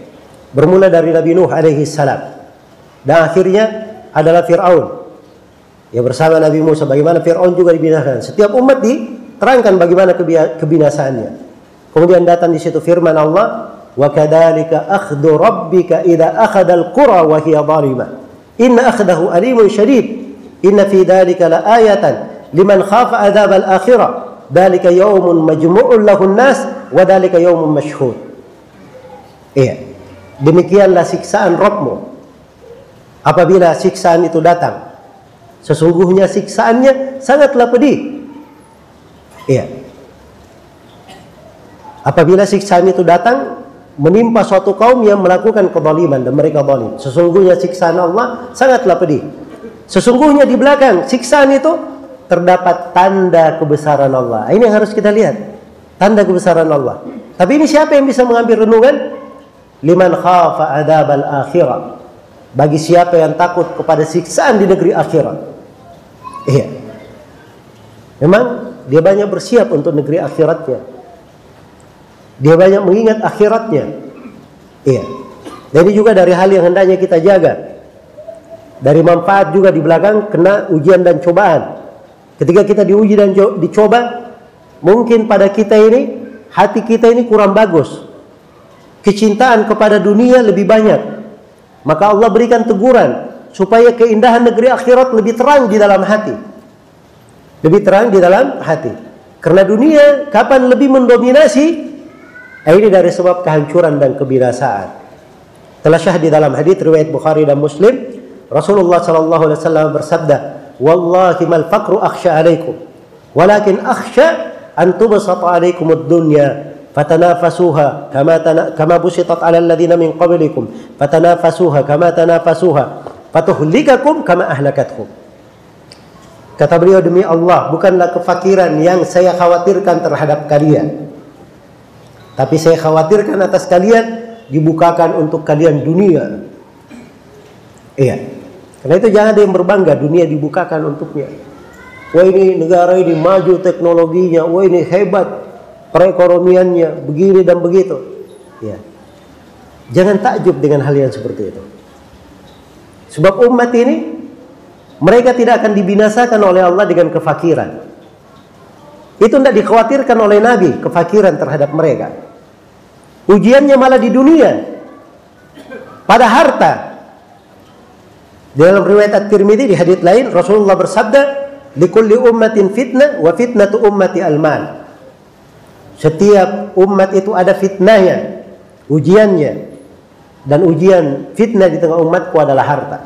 [SPEAKER 1] Bermula dari Nabi Nuh alaihi salam. Dan akhirnya adalah Fir'aun. Ya bersama Nabi Musa bagaimana Fir'aun juga dibinasakan. Setiap umat diterangkan bagaimana kebinasaannya. Kemudian datang di situ firman Allah, "Wa kadzalika akhdhu rabbika idza akhadha al-qura wa hiya zalimah." Inna akhdahu alimun syadid. Inna fi dzalika laayatan liman khafa adzab al-akhirah. Dzalika yaumun majmu'un lahun nas wa dzalika yaumun mashhud. Iya. Demikianlah siksaan Rabbmu. Apabila siksaan itu datang, sesungguhnya siksaannya sangatlah pedih. Iya. Apabila siksaan itu datang menimpa suatu kaum yang melakukan kezaliman dan mereka zalim. Sesungguhnya siksaan Allah sangatlah pedih. Sesungguhnya di belakang siksaan itu terdapat tanda kebesaran Allah. Ini yang harus kita lihat. Tanda kebesaran Allah. Tapi ini siapa yang bisa mengambil renungan? liman khafa adab al akhirah bagi siapa yang takut kepada siksaan di negeri akhirat iya. Memang dia banyak bersiap untuk negeri akhiratnya. Dia banyak mengingat akhiratnya. Iya. Ini juga dari hal yang hendaknya kita jaga. Dari manfaat juga di belakang kena ujian dan cobaan. Ketika kita diuji dan dicoba mungkin pada kita ini hati kita ini kurang bagus. Kecintaan kepada dunia lebih banyak. Maka Allah berikan teguran supaya keindahan negeri akhirat lebih terang di dalam hati. Lebih terang di dalam hati. Karena dunia kapan lebih mendominasi, eh, ini dari sebab kehancuran dan kebinasaan. Telah syah di dalam hadis riwayat Bukhari dan Muslim, Rasulullah sallallahu alaihi wasallam bersabda, "Wallahi mal faqru akhsha alaikum, walakin akhsha an tubsata alaikum ad-dunya fatanafasuha kama kama busitat ala alladziina min qablikum fatanafasuha kama tanafasuha fatuhlikakum kama ahlakatkum kata beliau demi Allah bukanlah kefakiran yang saya khawatirkan terhadap kalian tapi saya khawatirkan atas kalian dibukakan untuk kalian dunia iya karena itu jangan ada yang berbangga dunia dibukakan untuknya wah ini negara ini maju teknologinya wah ini hebat perekonomiannya begini dan begitu. Ya. Jangan takjub dengan hal yang seperti itu. Sebab umat ini mereka tidak akan dibinasakan oleh Allah dengan kefakiran. Itu tidak dikhawatirkan oleh Nabi kefakiran terhadap mereka. Ujiannya malah di dunia. Pada harta. Dalam riwayat At-Tirmidzi di hadits lain Rasulullah bersabda, "Likulli ummatin fitnah wa fitnatu ummati al-mal." Setiap umat itu ada fitnahnya, ujiannya. Dan ujian fitnah di tengah umatku adalah harta.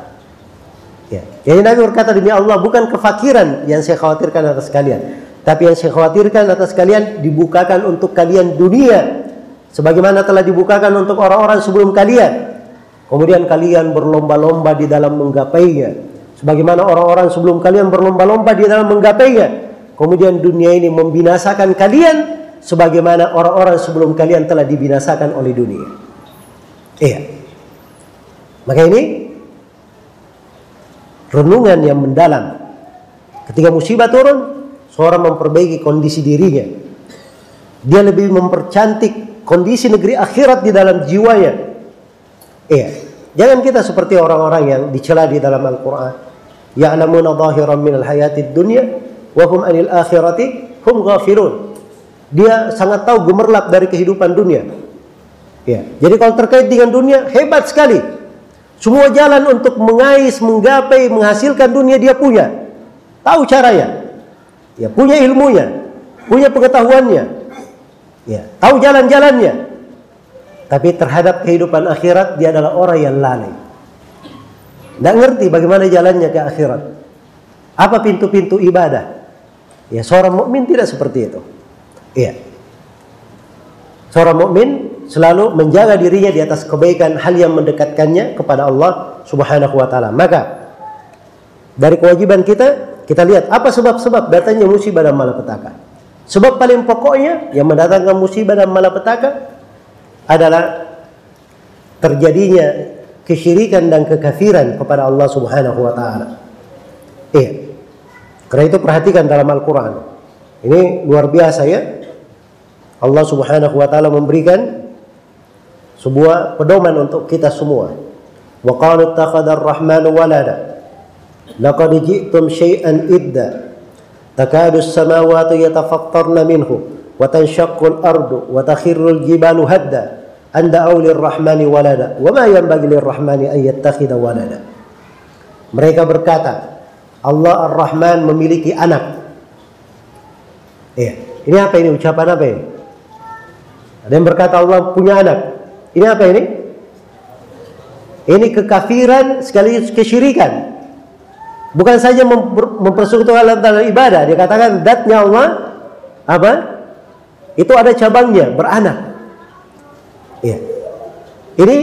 [SPEAKER 1] Ya. Jadi Nabi berkata demi Allah bukan kefakiran yang saya khawatirkan atas kalian. Tapi yang saya khawatirkan atas kalian dibukakan untuk kalian dunia. Sebagaimana telah dibukakan untuk orang-orang sebelum kalian. Kemudian kalian berlomba-lomba di dalam menggapainya. Sebagaimana orang-orang sebelum kalian berlomba-lomba di dalam menggapainya. Kemudian dunia ini membinasakan kalian sebagaimana orang-orang sebelum kalian telah dibinasakan oleh dunia. Iya. Maka ini renungan yang mendalam. Ketika musibah turun, seorang memperbaiki kondisi dirinya. Dia lebih mempercantik kondisi negeri akhirat di dalam jiwanya. Iya. Jangan kita seperti orang-orang yang dicela di dalam Al-Quran. Ya'lamuna zahiran minal hayatid dunya wa hum anil akhirati hum ghafirun. Dia sangat tahu gemerlap dari kehidupan dunia. Ya. Jadi kalau terkait dengan dunia hebat sekali. Semua jalan untuk mengais, menggapai, menghasilkan dunia dia punya. Tahu caranya. Ya, punya ilmunya, punya pengetahuannya. Ya, tahu jalan-jalannya. Tapi terhadap kehidupan akhirat dia adalah orang yang lalai. Tidak ngerti bagaimana jalannya ke akhirat. Apa pintu-pintu ibadah? Ya, seorang mukmin tidak seperti itu. Iya. Seorang mukmin selalu menjaga dirinya di atas kebaikan hal yang mendekatkannya kepada Allah Subhanahu wa taala. Maka dari kewajiban kita kita lihat apa sebab-sebab datangnya musibah dan malapetaka. Sebab paling pokoknya yang mendatangkan musibah dan malapetaka adalah terjadinya kesyirikan dan kekafiran kepada Allah Subhanahu wa taala. Iya. Karena itu perhatikan dalam Al-Qur'an. Ini luar biasa ya. Allah Subhanahu wa taala memberikan sebuah pedoman untuk kita semua. Wa qalu ittakhadha ar-rahmanu walada. Laqad ji'tum syai'an idda. Takadu as-samawati yatafattarna minhu wa tanshaqqu al-ardu wa takhirru al-jibalu hadda. Anda aulir rahmani walada wa ma yanbaghi lirrahmani an yattakhidha walada. Mereka berkata, Allah Ar-Rahman memiliki anak. Iya. Ini apa ini ucapan apa ini? Ada yang berkata Allah punya anak. Ini apa ini? Ini kekafiran sekaligus kesyirikan. Bukan saja mempersekutukan dalam ibadah, dia katakan datnya Allah apa? Itu ada cabangnya, beranak. Ya. Ini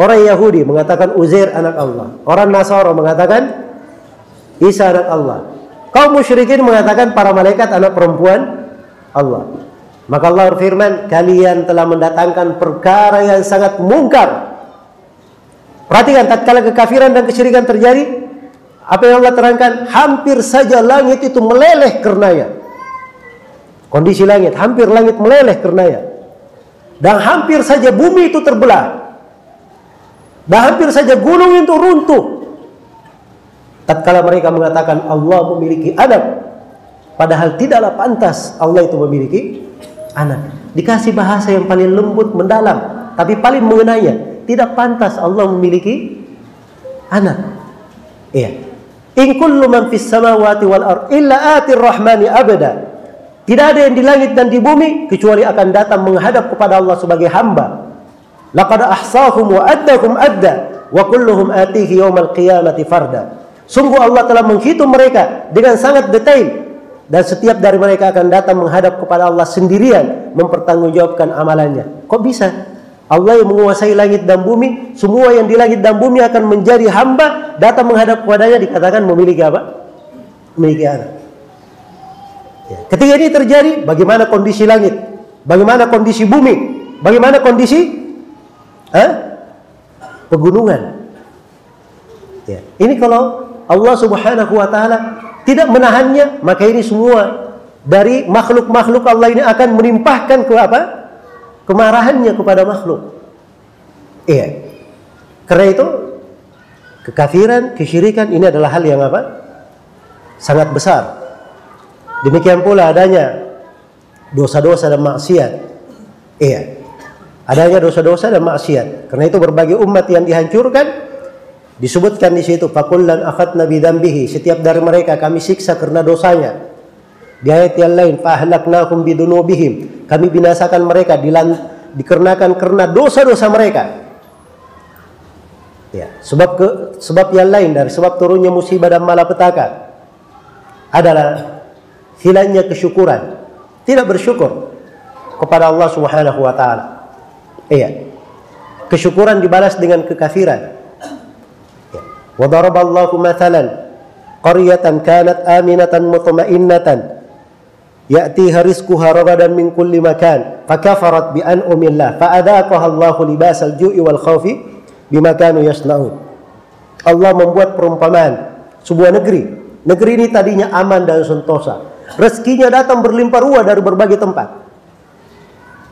[SPEAKER 1] orang Yahudi mengatakan Uzair anak Allah. Orang Nasara mengatakan Isa anak Allah. Kaum musyrikin mengatakan para malaikat anak perempuan Allah. Maka Allah berfirman, kalian telah mendatangkan perkara yang sangat mungkar. Perhatikan, tatkala kekafiran dan kesyirikan terjadi, apa yang Allah terangkan, hampir saja langit itu meleleh karenanya. Kondisi langit, hampir langit meleleh karenanya. Dan hampir saja bumi itu terbelah. Dan hampir saja gunung itu runtuh. Tatkala mereka mengatakan Allah memiliki anak, padahal tidaklah pantas Allah itu memiliki anak. Dikasih bahasa yang paling lembut, mendalam, tapi paling mengenainya. Tidak pantas Allah memiliki anak. Iya. In kullu man fis samawati wal ard illa atir rahmani abada. Tidak ada yang di langit dan di bumi kecuali akan datang menghadap kepada Allah sebagai hamba. Laqad ahsahum wa addahum adda wa kulluhum atihi yaumal qiyamati farda. Sungguh Allah telah menghitung mereka dengan sangat detail dan setiap dari mereka akan datang menghadap kepada Allah sendirian mempertanggungjawabkan amalannya. Kok bisa? Allah yang menguasai langit dan bumi, semua yang di langit dan bumi akan menjadi hamba, datang menghadap kepadanya dikatakan memiliki apa? Memiliki anak. Ya. Ketika ini terjadi, bagaimana kondisi langit? Bagaimana kondisi bumi? Bagaimana kondisi eh? pegunungan? Ya. Ini kalau Allah Subhanahu wa taala tidak menahannya, maka ini semua dari makhluk-makhluk Allah ini akan menimpahkan ke apa? Kemarahannya kepada makhluk. Iya. Karena itu kekafiran, kesyirikan ini adalah hal yang apa? Sangat besar Demikian pula adanya dosa-dosa dan maksiat. Iya. Adanya dosa-dosa dan maksiat. Karena itu berbagai umat yang dihancurkan disebutkan di situ fakullan akhadna bidzambihi. Setiap dari mereka kami siksa karena dosanya. Di ayat yang lain fahlaknahum bidunubihim. Kami binasakan mereka dilan, dikarenakan karena dosa-dosa mereka. Ya, sebab ke, sebab yang lain dari sebab turunnya musibah dan malapetaka adalah hilangnya kesyukuran, tidak bersyukur kepada Allah Subhanahu wa taala. Iya. Kesyukuran dibalas dengan kekafiran. Daraballahu mathalan qaryatan kanat aminatan mutma'innatan ya'tiha rizquha ragadan min kulli makan fakafarat bi an'umillah fa'adaqaha Allahu libasal ju'i wal khawfi bima kanu yasna'un. Allah membuat perumpamaan sebuah negeri. Negeri ini tadinya aman dan sentosa Rezekinya datang berlimpah ruah dari berbagai tempat.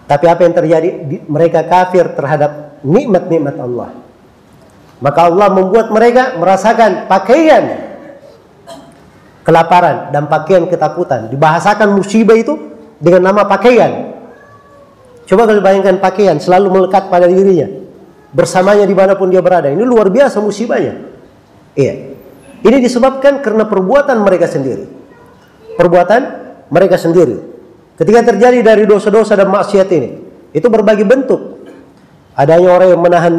[SPEAKER 1] Tapi apa yang terjadi? Mereka kafir terhadap nikmat-nikmat Allah. Maka Allah membuat mereka merasakan pakaian kelaparan dan pakaian ketakutan. Dibahasakan musibah itu dengan nama pakaian. Coba kalau bayangkan pakaian selalu melekat pada dirinya. Bersamanya di mana pun dia berada. Ini luar biasa musibahnya. Iya. Ini disebabkan karena perbuatan mereka sendiri perbuatan mereka sendiri. Ketika terjadi dari dosa-dosa dan maksiat ini, itu berbagai bentuk. Adanya orang yang menahan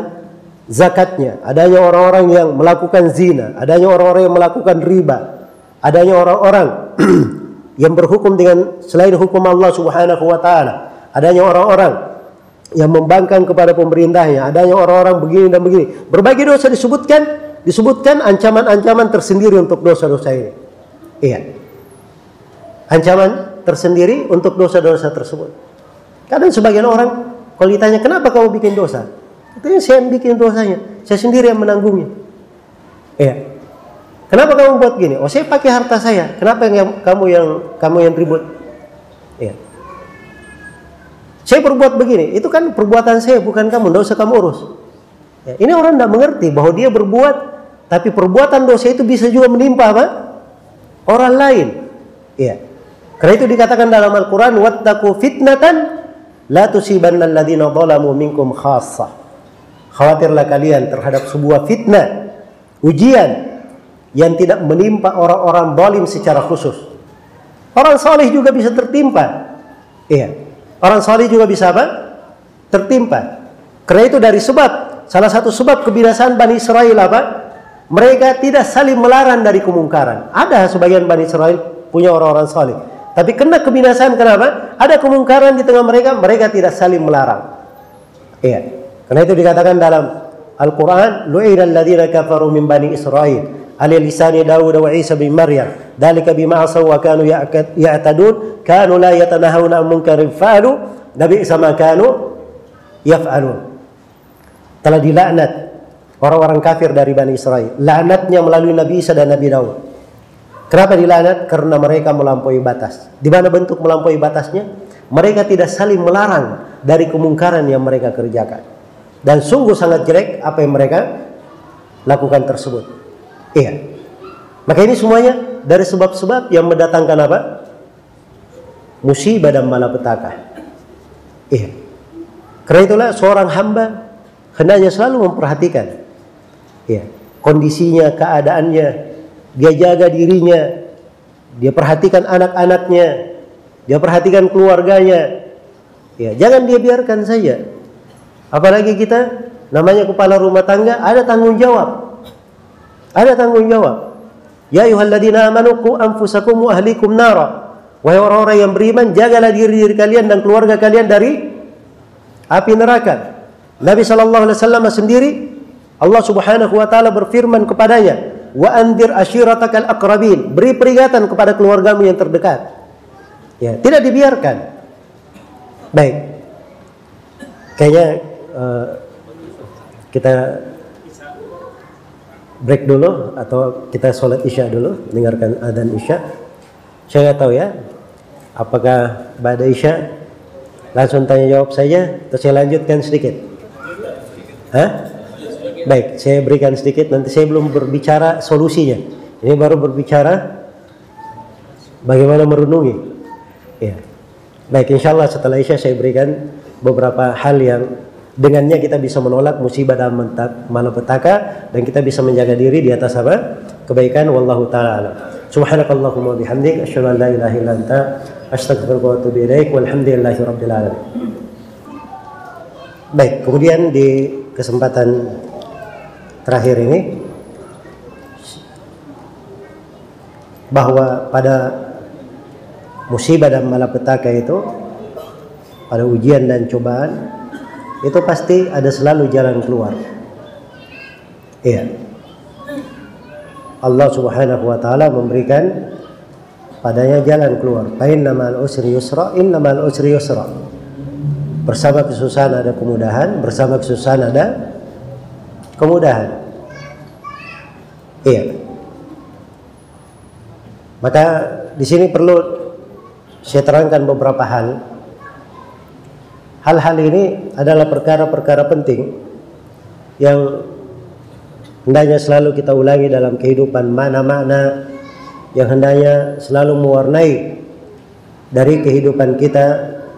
[SPEAKER 1] zakatnya, adanya orang-orang yang melakukan zina, adanya orang-orang yang melakukan riba, adanya orang-orang yang berhukum dengan selain hukum Allah Subhanahu wa taala, adanya orang-orang yang membangkang kepada pemerintahnya, adanya orang-orang begini dan begini. Berbagai dosa disebutkan, disebutkan ancaman-ancaman tersendiri untuk dosa-dosa ini. Iya ancaman tersendiri untuk dosa-dosa tersebut. Kadang sebagian orang kalau ditanya kenapa kamu bikin dosa, katanya saya bikin dosanya. saya sendiri yang menanggungnya. Iya. Kenapa kamu buat gini? Oh, saya pakai harta saya. Kenapa yang kamu yang kamu yang ribut? Iya. Saya berbuat begini, itu kan perbuatan saya bukan kamu, tidak usah kamu urus. Ya, ini orang tidak mengerti bahwa dia berbuat, tapi perbuatan dosa itu bisa juga menimpa apa? Orang lain. Iya. Karena itu dikatakan dalam Al-Quran, wattaku fitnatan la tusibanna alladhina zalamu minkum khassah. Khawatirlah kalian terhadap sebuah fitnah, ujian yang tidak menimpa orang-orang zalim secara khusus. Orang saleh juga bisa tertimpa. Iya. Orang saleh juga bisa apa? Tertimpa. Karena itu dari sebab salah satu sebab kebinasaan Bani Israel apa? Mereka tidak saling melarang dari kemungkaran. Ada sebagian Bani Israel punya orang-orang saleh. Tapi kena kebinasaan kenapa? Ada kemungkaran di tengah mereka, mereka tidak saling melarang. Iya. Karena itu dikatakan dalam Al-Quran, Lu'ina alladhina kafaru min Bani Israel على لسان داود وعيسى بن مريم ذلك بما عصوا وكانوا يعتدون كانوا لا يتناهون عن منكر فعلوا لبئس ما كانوا يفعلون telah dilaknat orang-orang kafir dari Bani Israel laknatnya melalui Nabi Isa dan Nabi Daud kenapa dilaknat? karena mereka melampaui batas di mana bentuk melampaui batasnya? mereka tidak saling melarang dari kemungkaran yang mereka kerjakan dan sungguh sangat jelek apa yang mereka lakukan tersebut Iya. Maka ini semuanya dari sebab-sebab yang mendatangkan apa? Musibah dan malapetaka. Iya. Karena itulah seorang hamba hendaknya selalu memperhatikan iya, kondisinya, keadaannya, dia jaga dirinya, dia perhatikan anak-anaknya, dia perhatikan keluarganya. Ya, jangan dia biarkan saja. Apalagi kita namanya kepala rumah tangga ada tanggung jawab. Ada tanggung jawab. Ya ayyuhalladzina amanu qu anfusakum wa ahlikum nara. Wahai orang-orang yang beriman, jagalah diri-diri kalian dan keluarga kalian dari api neraka. Nabi sallallahu alaihi wasallam sendiri Allah Subhanahu wa taala berfirman kepadanya, "Wa andir ashiratakal aqrabin." Beri peringatan kepada keluargamu yang terdekat. Ya, tidak dibiarkan. Baik. Kayaknya uh, kita break dulu atau kita sholat isya dulu dengarkan adzan isya. Saya nggak tahu ya apakah pada isya? Langsung tanya jawab saja atau saya lanjutkan sedikit? Hah? baik saya berikan sedikit nanti saya belum berbicara solusinya. Ini baru berbicara bagaimana merenungi. Ya. Baik insya Allah setelah isya saya berikan beberapa hal yang Dengannya kita bisa menolak musibah dan malapetaka dan kita bisa menjaga diri di atas apa? Kebaikan wallahu taala. Subhanakallahumma bihamdik asyhadu an la ilaha illa anta astaghfiruka wa atubu ilaik walhamdulillahi rabbil alamin. Baik, kemudian di kesempatan terakhir ini bahwa pada musibah dan malapetaka itu pada ujian dan cobaan itu pasti ada selalu jalan keluar. Iya. Allah Subhanahu wa taala memberikan padanya jalan keluar. Pain namal usri yusra, innamal usri yusra. Bersama kesusahan ada kemudahan, bersama kesusahan ada kemudahan. Iya. Maka di sini perlu saya terangkan beberapa hal Hal-hal ini adalah perkara-perkara penting yang hendaknya selalu kita ulangi dalam kehidupan mana-mana yang hendaknya selalu mewarnai dari kehidupan kita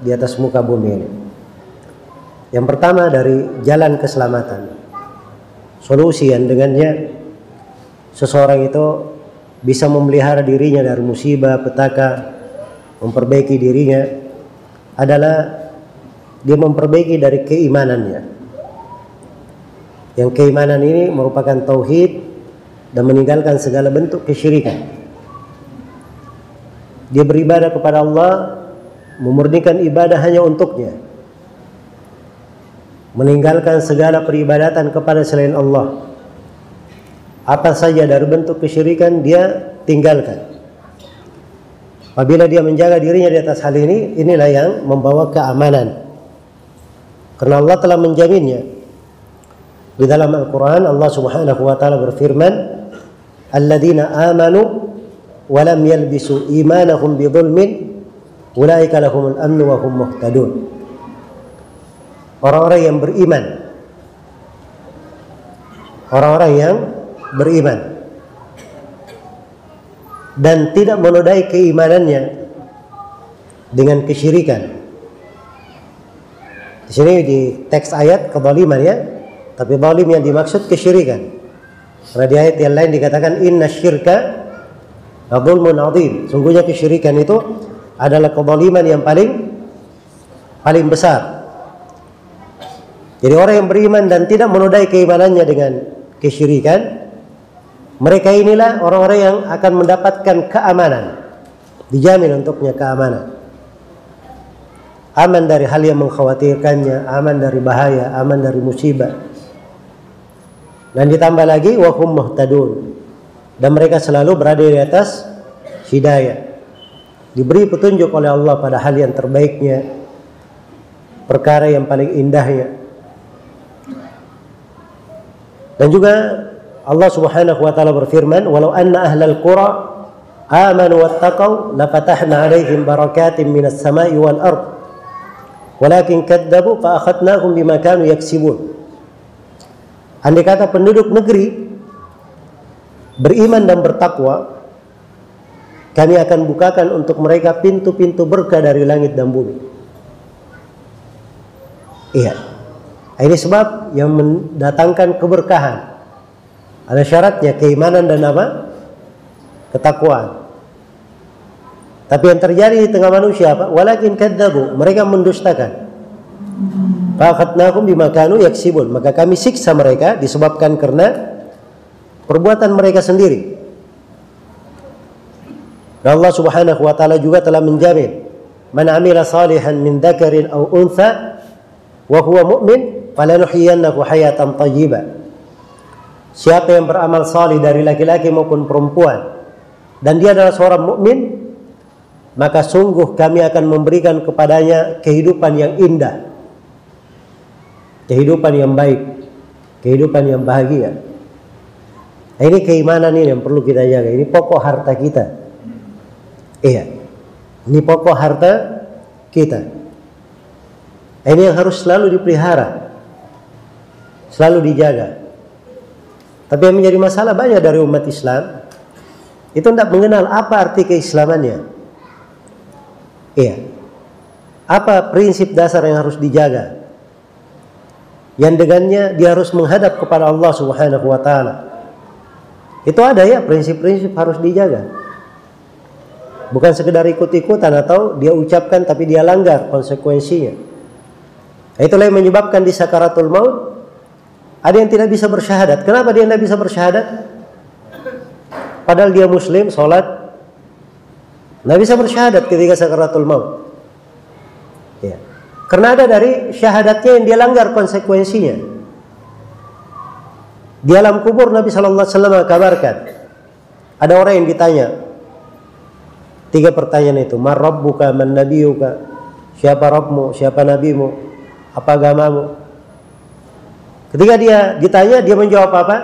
[SPEAKER 1] di atas muka bumi ini. Yang pertama dari jalan keselamatan. Solusi yang dengannya seseorang itu bisa memelihara dirinya dari musibah, petaka, memperbaiki dirinya adalah dia memperbaiki dari keimanannya. Yang keimanan ini merupakan tauhid dan meninggalkan segala bentuk kesyirikan. Dia beribadah kepada Allah, memurnikan ibadah hanya untuknya. Meninggalkan segala peribadatan kepada selain Allah. Apa saja dari bentuk kesyirikan dia tinggalkan. Apabila dia menjaga dirinya di atas hal ini, inilah yang membawa keamanan karena Allah telah menjaminnya. Di dalam Al-Quran Allah subhanahu wa ta'ala berfirman Alladzina amanu walam yalbisu imanahum bidhulmin ulaika lahumul amnu wa hum muhtadun Orang-orang yang beriman Orang-orang yang beriman dan tidak menodai keimanannya dengan kesyirikan. Di sini di teks ayat kezaliman ya, tapi zalim yang dimaksud kesyirikan. Karena di ayat yang lain dikatakan inna syirka dzulmun azim. Sungguhnya kesyirikan itu adalah kezaliman yang paling paling besar. Jadi orang yang beriman dan tidak menodai keimanannya dengan kesyirikan, mereka inilah orang-orang yang akan mendapatkan keamanan. Dijamin untuknya keamanan. Aman dari hal yang mengkhawatirkannya, aman dari bahaya, aman dari musibah. Dan ditambah lagi wahum muhtadun. Dan mereka selalu berada di atas hidayah. Diberi petunjuk oleh Allah pada hal yang terbaiknya, perkara yang paling indahnya. Dan juga Allah Subhanahu wa taala berfirman, "Walau anna ahlal qura amanu wattaqau lafatahna 'alaihim barakatin minas sama'i wal ard. Walakin kadzabu fa akhadnahum bima kanu yaksibun." Andai kata penduduk negeri beriman dan bertakwa, kami akan bukakan untuk mereka pintu-pintu berkah dari langit dan bumi. Iya. Ini sebab yang mendatangkan keberkahan. Ada syaratnya keimanan dan apa? Ketakwaan. Tapi yang terjadi di tengah manusia apa? Walakin kadzabu, mereka mendustakan. Fakhatnahum bima kanu yaksibun. Maka kami siksa mereka disebabkan karena perbuatan mereka sendiri. Dan Allah Subhanahu wa taala juga telah menjamin, "Man 'amila salihan min dzakarin aw untha wa huwa mu'min falanuhyiyannahu hayatan thayyibah." Siapa yang beramal salih dari laki-laki maupun perempuan dan dia adalah seorang mukmin, maka sungguh kami akan memberikan kepadanya kehidupan yang indah kehidupan yang baik, kehidupan yang bahagia. Nah, ini keimanan ini yang perlu kita jaga. Ini pokok harta kita. Iya. Ini pokok harta kita. Nah, ini yang harus selalu dipelihara. Selalu dijaga. Tapi yang menjadi masalah banyak dari umat Islam itu tidak mengenal apa arti keislamannya. Iya. Apa prinsip dasar yang harus dijaga? yang dengannya dia harus menghadap kepada Allah Subhanahu wa taala. Itu ada ya prinsip-prinsip harus dijaga. Bukan sekedar ikut-ikutan atau dia ucapkan tapi dia langgar konsekuensinya. Itulah yang menyebabkan di sakaratul maut ada yang tidak bisa bersyahadat. Kenapa dia tidak bisa bersyahadat? Padahal dia muslim, sholat, tidak bisa bersyahadat ketika sakaratul maut. Ya. Karena ada dari syahadatnya yang dia langgar konsekuensinya. Di alam kubur Nabi Shallallahu Alaihi Wasallam kabarkan ada orang yang ditanya tiga pertanyaan itu buka man nabiyuka? Siapa Rabbmu? Siapa nabimu? Apa agamamu? Ketika dia ditanya dia menjawab apa?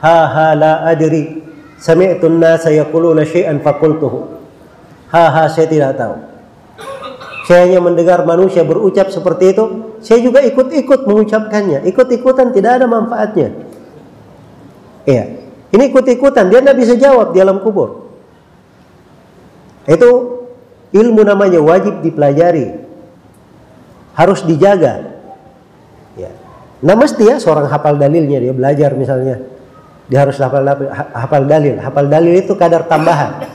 [SPEAKER 1] Ha ha la adri. Sami'tu an-nasa yaquluna syai'an faqultuhu ha ha saya tidak tahu saya hanya mendengar manusia berucap seperti itu, saya juga ikut-ikut mengucapkannya. Ikut-ikutan tidak ada manfaatnya. Iya. Ini ikut-ikutan, dia tidak bisa jawab di alam kubur. Itu ilmu namanya wajib dipelajari. Harus dijaga. Ya. Nah mesti ya seorang hafal dalilnya dia belajar misalnya. Dia harus hafal, hafal dalil. Hafal dalil itu kadar tambahan.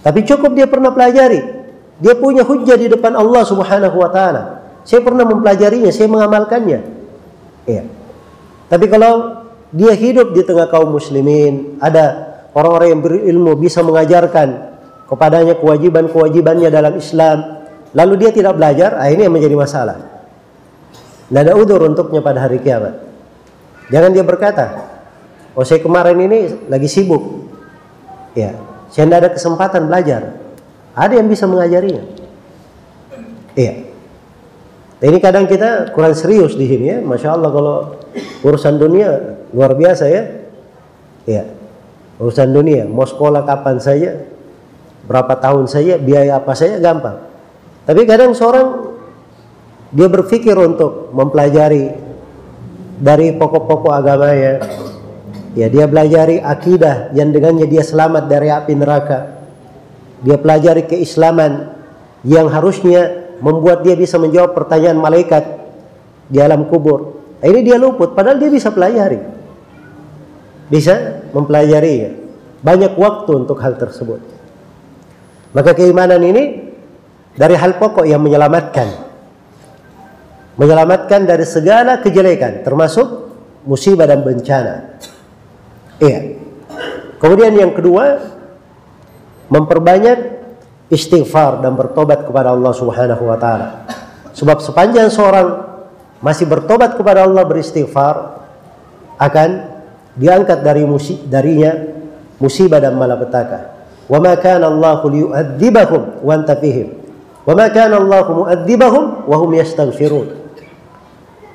[SPEAKER 1] Tapi cukup dia pernah pelajari. Dia punya hujah di depan Allah Subhanahu wa taala. Saya pernah mempelajarinya, saya mengamalkannya. Iya. Tapi kalau dia hidup di tengah kaum muslimin, ada orang-orang yang berilmu bisa mengajarkan kepadanya kewajiban-kewajibannya dalam Islam, lalu dia tidak belajar, ah ini yang menjadi masalah. Tidak ada udur untuknya pada hari kiamat. Jangan dia berkata, oh saya kemarin ini lagi sibuk. Ya, saya tidak ada kesempatan belajar. Ada yang bisa mengajarinya. Iya. Ini kadang kita kurang serius di sini ya. Masya Allah kalau urusan dunia luar biasa ya. Ya. Urusan dunia, mau sekolah kapan saja, berapa tahun saja, biaya apa saja gampang. Tapi kadang seorang dia berpikir untuk mempelajari dari pokok-pokok agamanya. Ya, dia pelajari akidah yang dengannya dia selamat dari api neraka. Dia pelajari keislaman yang harusnya membuat dia bisa menjawab pertanyaan malaikat di alam kubur. Nah, ini dia luput padahal dia bisa pelajari. Bisa mempelajari ya. Banyak waktu untuk hal tersebut. Maka keimanan ini dari hal pokok yang menyelamatkan menyelamatkan dari segala kejelekan termasuk musibah dan bencana. Iya. Kemudian yang kedua memperbanyak istighfar dan bertobat kepada Allah Subhanahu wa taala. Sebab sepanjang seorang masih bertobat kepada Allah beristighfar akan diangkat dari musib darinya musibah dan malapetaka. Wa ma kana Allahu liyu'adzibahum wa anta fihim. Wa ma kana Allahu mu'adzibahum wa hum yastaghfirun.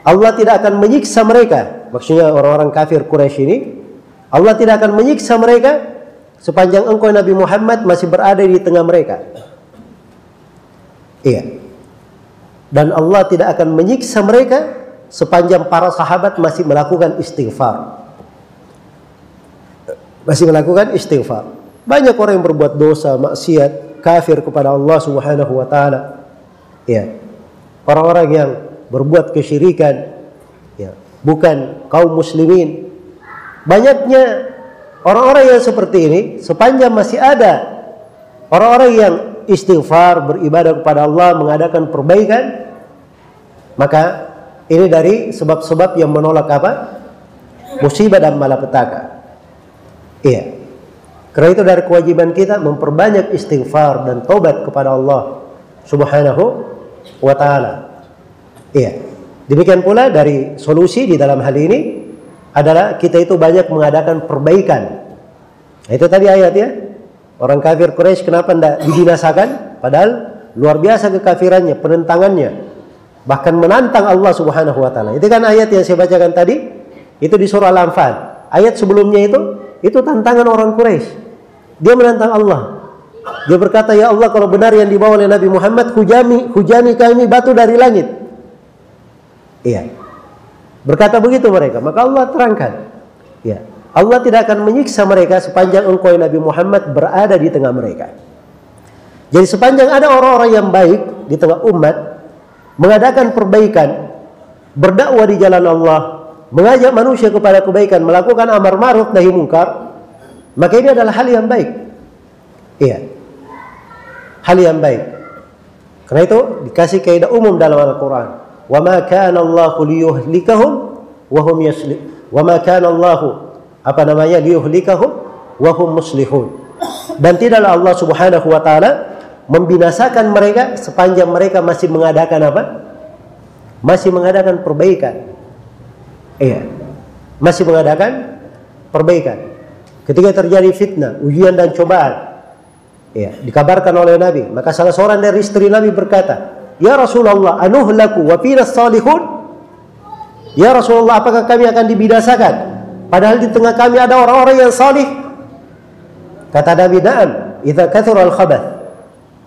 [SPEAKER 1] Allah tidak akan menyiksa mereka. Maksudnya orang-orang kafir Quraisy ini, Allah tidak akan menyiksa mereka sepanjang engkau Nabi Muhammad masih berada di tengah mereka. Iya. Dan Allah tidak akan menyiksa mereka sepanjang para sahabat masih melakukan istighfar. Masih melakukan istighfar. Banyak orang yang berbuat dosa, maksiat, kafir kepada Allah Subhanahu wa taala. Iya. Orang-orang yang berbuat kesyirikan ya bukan kaum muslimin banyaknya orang-orang yang seperti ini sepanjang masih ada orang-orang yang istighfar beribadah kepada Allah mengadakan perbaikan maka ini dari sebab-sebab yang menolak apa? Musibah dan malapetaka. Iya. Karena itu dari kewajiban kita memperbanyak istighfar dan tobat kepada Allah subhanahu wa ta'ala. Iya. Demikian pula dari solusi di dalam hal ini adalah kita itu banyak mengadakan perbaikan. Nah, itu tadi ayat ya. Orang kafir Quraisy kenapa tidak dibinasakan? Padahal luar biasa kekafirannya, penentangannya. Bahkan menantang Allah Subhanahu wa taala. Itu kan ayat yang saya bacakan tadi, itu di surah Al-Anfal. Ayat sebelumnya itu itu tantangan orang Quraisy. Dia menantang Allah. Dia berkata, "Ya Allah, kalau benar yang dibawa oleh Nabi Muhammad, hujani hujani kami batu dari langit." Iya. Berkata begitu mereka, maka Allah terangkan. Ya. Allah tidak akan menyiksa mereka sepanjang engkau Nabi Muhammad berada di tengah mereka. Jadi sepanjang ada orang-orang yang baik di tengah umat mengadakan perbaikan, berdakwah di jalan Allah, mengajak manusia kepada kebaikan, melakukan amar ma'ruf nahi mungkar, maka ini adalah hal yang baik. Iya. Hal yang baik. Karena itu dikasih kaidah umum dalam Al-Qur'an wa ma kana Allah liyuhlikahum wa hum yaslih wa apa namanya liyuhlikahum wa hum dan tidaklah Allah Subhanahu wa taala membinasakan mereka sepanjang mereka masih mengadakan apa? Masih mengadakan perbaikan. Iya. Masih mengadakan perbaikan. Ketika terjadi fitnah, ujian dan cobaan. Iya, dikabarkan oleh Nabi, maka salah seorang dari istri Nabi berkata, Ya Rasulullah, anuhlaku wa fina salihun? Ya Rasulullah, apakah kami akan dibinasakan? Padahal di tengah kami ada orang-orang yang salih. Kata Nabi, "Na'am, idza kathura al-khabath."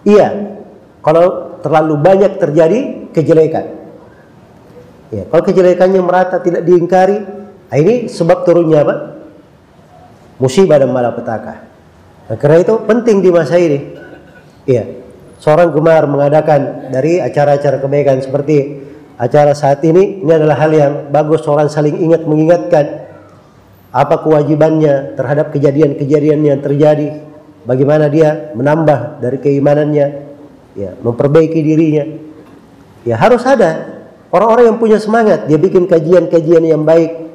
[SPEAKER 1] Iya, kalau terlalu banyak terjadi kejelekan. Ya, kalau kejelekannya merata tidak diingkari, nah ini sebab turunnya apa? Musibah dan malapetaka. Nah, karena itu penting di masa ini. Iya, seorang gemar mengadakan dari acara-acara kebaikan seperti acara saat ini ini adalah hal yang bagus orang saling ingat mengingatkan apa kewajibannya terhadap kejadian-kejadian yang terjadi bagaimana dia menambah dari keimanannya ya memperbaiki dirinya. Ya harus ada orang-orang yang punya semangat dia bikin kajian-kajian yang baik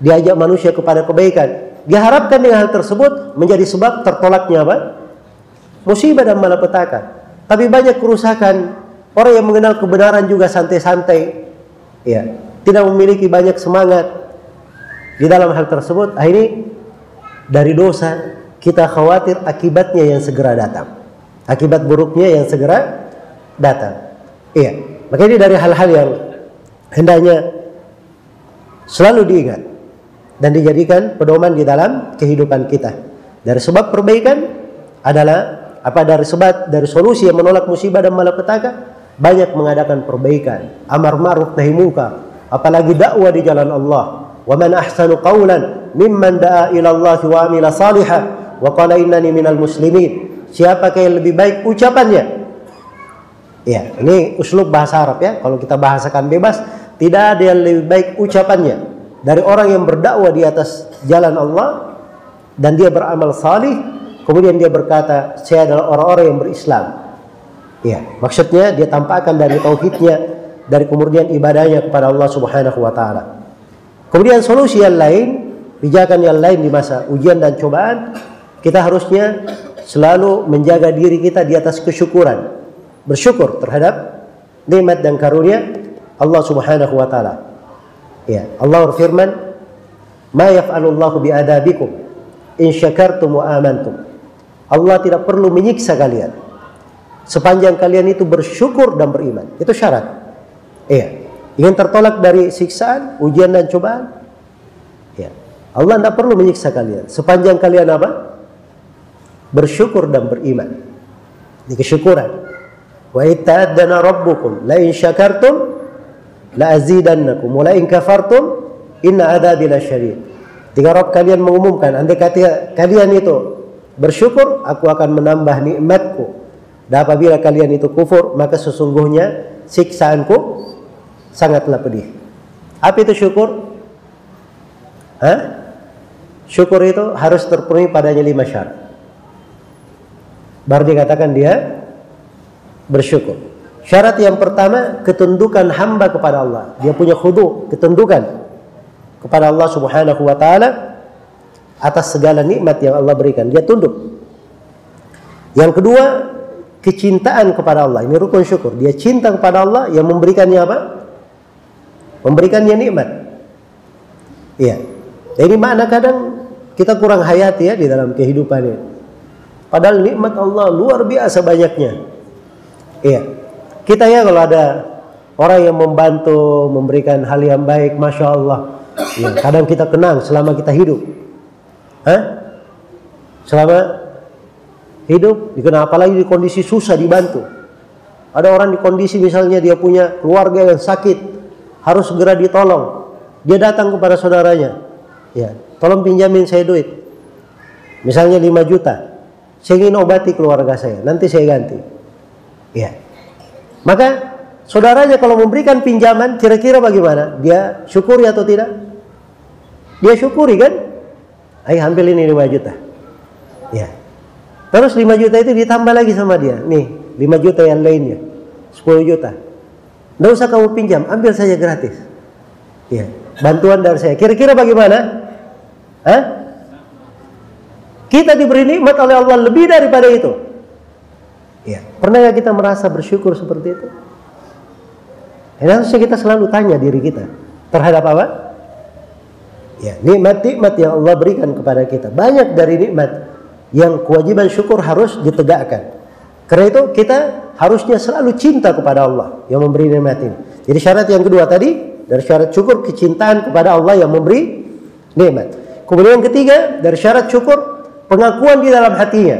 [SPEAKER 1] diajak manusia kepada kebaikan. Diharapkan dengan hal tersebut menjadi sebab tertolaknya apa? Musibah dan malapetaka tapi banyak kerusakan. Orang yang mengenal kebenaran juga santai-santai. Ya, tidak memiliki banyak semangat di dalam hal tersebut. Ah, ini dari dosa kita khawatir akibatnya yang segera datang. Akibat buruknya yang segera datang. Iya. Maka ini dari hal-hal yang hendaknya selalu diingat dan dijadikan pedoman di dalam kehidupan kita. Dari sebab perbaikan adalah apa dari sebab dari solusi yang menolak musibah dan malapetaka banyak mengadakan perbaikan, amar ma'ruf nahi munkar, apalagi dakwah di jalan Allah. Wa man ahsanu qawlan mimman da'a ila Allah wa amila salihah wa qala innani minal muslimin. Siapa yang lebih baik ucapannya? Ya, ini uslub bahasa Arab ya. Kalau kita bahasakan bebas, tidak ada yang lebih baik ucapannya dari orang yang berdakwah di atas jalan Allah dan dia beramal salih, kemudian dia berkata, "Saya adalah orang-orang yang berislam." Ya, maksudnya dia tampakkan dari tauhidnya, dari kemudian ibadahnya kepada Allah Subhanahu wa taala. Kemudian solusi yang lain, pijakan yang lain di masa ujian dan cobaan, kita harusnya selalu menjaga diri kita di atas kesyukuran. Bersyukur terhadap nikmat dan karunia Allah Subhanahu wa taala. Ya, Allah berfirman, "Ma yaf'alullahu bi'adabikum in syakartum wa amantum." Allah tidak perlu menyiksa kalian sepanjang kalian itu bersyukur dan beriman. Itu syarat. Iya. Ingin tertolak dari siksaan, ujian dan cobaan? Ya. Allah tidak perlu menyiksa kalian sepanjang kalian apa? Bersyukur dan beriman. Ini kesyukuran. Wa itta'adana rabbukum la in syakartum la azidannakum wa la in kafartum inna adabi lasyadid. Jika Rabb kalian mengumumkan andai kata kalian itu bersyukur aku akan menambah nikmatku dan apabila kalian itu kufur maka sesungguhnya siksaanku sangatlah pedih. Apa itu syukur? Hah? Syukur itu harus terpenuhi padanya lima syarat. Baru dikatakan dia bersyukur. Syarat yang pertama ketundukan hamba kepada Allah. Dia punya khudu, ketundukan kepada Allah Subhanahu wa taala atas segala nikmat yang Allah berikan. Dia tunduk. Yang kedua, kecintaan kepada Allah. Ini rukun syukur. Dia cinta kepada Allah yang memberikannya apa? Memberikannya nikmat. Iya. Ini makna kadang kita kurang hayati ya di dalam kehidupan ini. Padahal nikmat Allah luar biasa banyaknya. Iya. Kita ya kalau ada orang yang membantu, memberikan hal yang baik, masya Allah. Ya, kadang kita kenang selama kita hidup. Hah? Selama hidup, dikenal apalagi di kondisi susah dibantu. Ada orang di kondisi misalnya dia punya keluarga yang sakit, harus segera ditolong. Dia datang kepada saudaranya, ya, tolong pinjamin saya duit. Misalnya 5 juta. Saya ingin obati keluarga saya, nanti saya ganti. Ya, maka saudaranya kalau memberikan pinjaman kira-kira bagaimana? Dia syukuri atau tidak? Dia syukuri kan? Ayo ambil ini 5 juta. Ya. Terus 5 juta itu ditambah lagi sama dia. Nih, 5 juta yang lainnya. 10 juta. Tidak usah kamu pinjam, ambil saja gratis. Ya, bantuan dari saya. Kira-kira bagaimana? Hah? Kita diberi nikmat oleh Allah lebih daripada itu. Ya. Pernah nggak kita merasa bersyukur seperti itu? Dan harusnya kita selalu tanya diri kita terhadap apa? Ya, nikmat-nikmat yang Allah berikan kepada kita. Banyak dari nikmat yang kewajiban syukur harus ditegakkan. Karena itu kita harusnya selalu cinta kepada Allah yang memberi nikmat ini. Jadi syarat yang kedua tadi dari syarat syukur kecintaan kepada Allah yang memberi nikmat. Kemudian yang ketiga dari syarat syukur pengakuan di dalam hatinya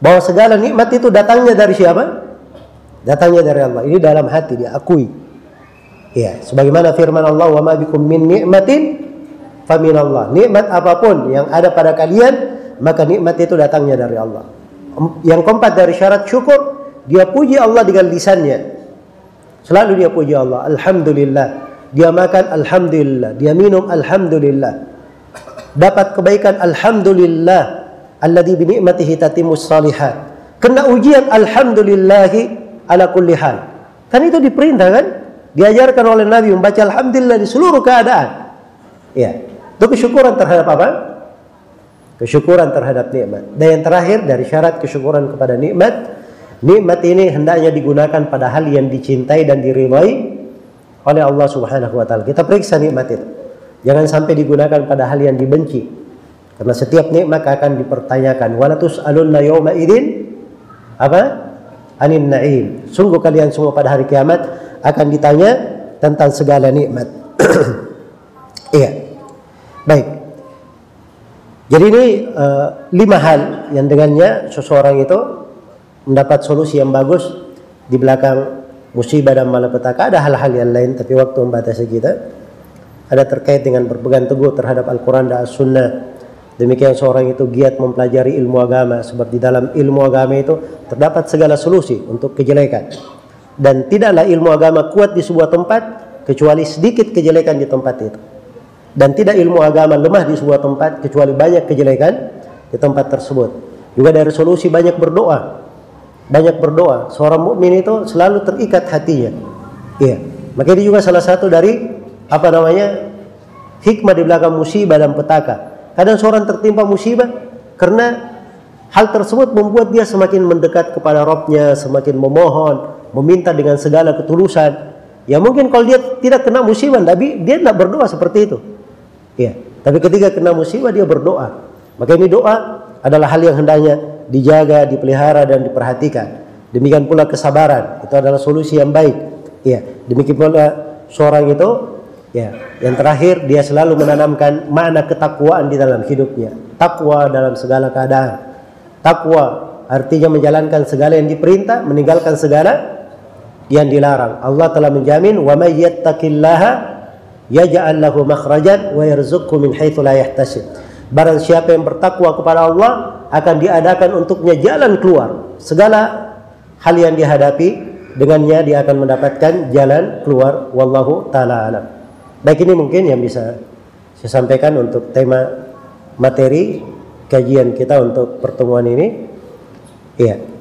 [SPEAKER 1] bahwa segala nikmat itu datangnya dari siapa? Datangnya dari Allah. Ini dalam hati dia akui. Ya, sebagaimana firman Allah, "Wa ma bikum min ni'matin famin Allah." Nikmat apa pun yang ada pada kalian, maka nikmat itu datangnya dari Allah. Yang keempat dari syarat syukur, dia puji Allah dengan lisannya. Selalu dia puji Allah, alhamdulillah. Dia makan alhamdulillah, dia minum alhamdulillah. Dapat kebaikan alhamdulillah alladhi bi ni'matihi tatimus salihat. Kena ujian alhamdulillahi ala kulli hal. Kan itu diperintah kan? Diajarkan oleh Nabi membaca alhamdulillah di seluruh keadaan. Ya. Itu kesyukuran terhadap apa? Kesyukuran terhadap nikmat. Dan yang terakhir dari syarat kesyukuran kepada nikmat, nikmat ini hendaknya digunakan pada hal yang dicintai dan diridhai oleh Allah Subhanahu wa taala. Kita periksa nikmat itu. Jangan sampai digunakan pada hal yang dibenci. Karena setiap nikmat akan dipertanyakan. Walatus alunna yawma idin apa? anin na'im. Sungguh kalian semua pada hari kiamat akan ditanya tentang segala nikmat. Baik. Jadi ini uh, lima hal yang dengannya seseorang itu mendapat solusi yang bagus di belakang musibah dan malapetaka. Ada hal-hal yang lain, tapi waktu membatasi kita. Ada terkait dengan berpegang teguh terhadap Al-Quran dan As-Sunnah Demikian seorang itu giat mempelajari ilmu agama sebab di dalam ilmu agama itu terdapat segala solusi untuk kejelekan. Dan tidaklah ilmu agama kuat di sebuah tempat kecuali sedikit kejelekan di tempat itu. Dan tidak ilmu agama lemah di sebuah tempat kecuali banyak kejelekan di tempat tersebut. Juga dari solusi banyak berdoa. Banyak berdoa. Seorang mukmin itu selalu terikat hatinya. Iya. Maka ini juga salah satu dari apa namanya hikmah di belakang musibah dan petaka Kadang seorang tertimpa musibah karena hal tersebut membuat dia semakin mendekat kepada Robnya, semakin memohon, meminta dengan segala ketulusan. Ya mungkin kalau dia tidak kena musibah, tapi dia tidak berdoa seperti itu. Ya, tapi ketika kena musibah dia berdoa. Maka ini doa adalah hal yang hendaknya dijaga, dipelihara dan diperhatikan. Demikian pula kesabaran, itu adalah solusi yang baik. Ya, demikian pula seorang itu Ya, yang terakhir dia selalu menanamkan makna ketakwaan di dalam hidupnya. Takwa dalam segala keadaan. Takwa artinya menjalankan segala yang diperintah, meninggalkan segala yang dilarang. Allah telah menjamin wa may yattaqillaha yaj'al lahu makhrajan wa yarzuqhu min haitsu la yahtasib. Barang siapa yang bertakwa kepada Allah akan diadakan untuknya jalan keluar. Segala hal yang dihadapi dengannya dia akan mendapatkan jalan keluar wallahu taala alam. Baik ini mungkin yang bisa saya sampaikan untuk tema materi kajian kita untuk pertemuan ini. Iya.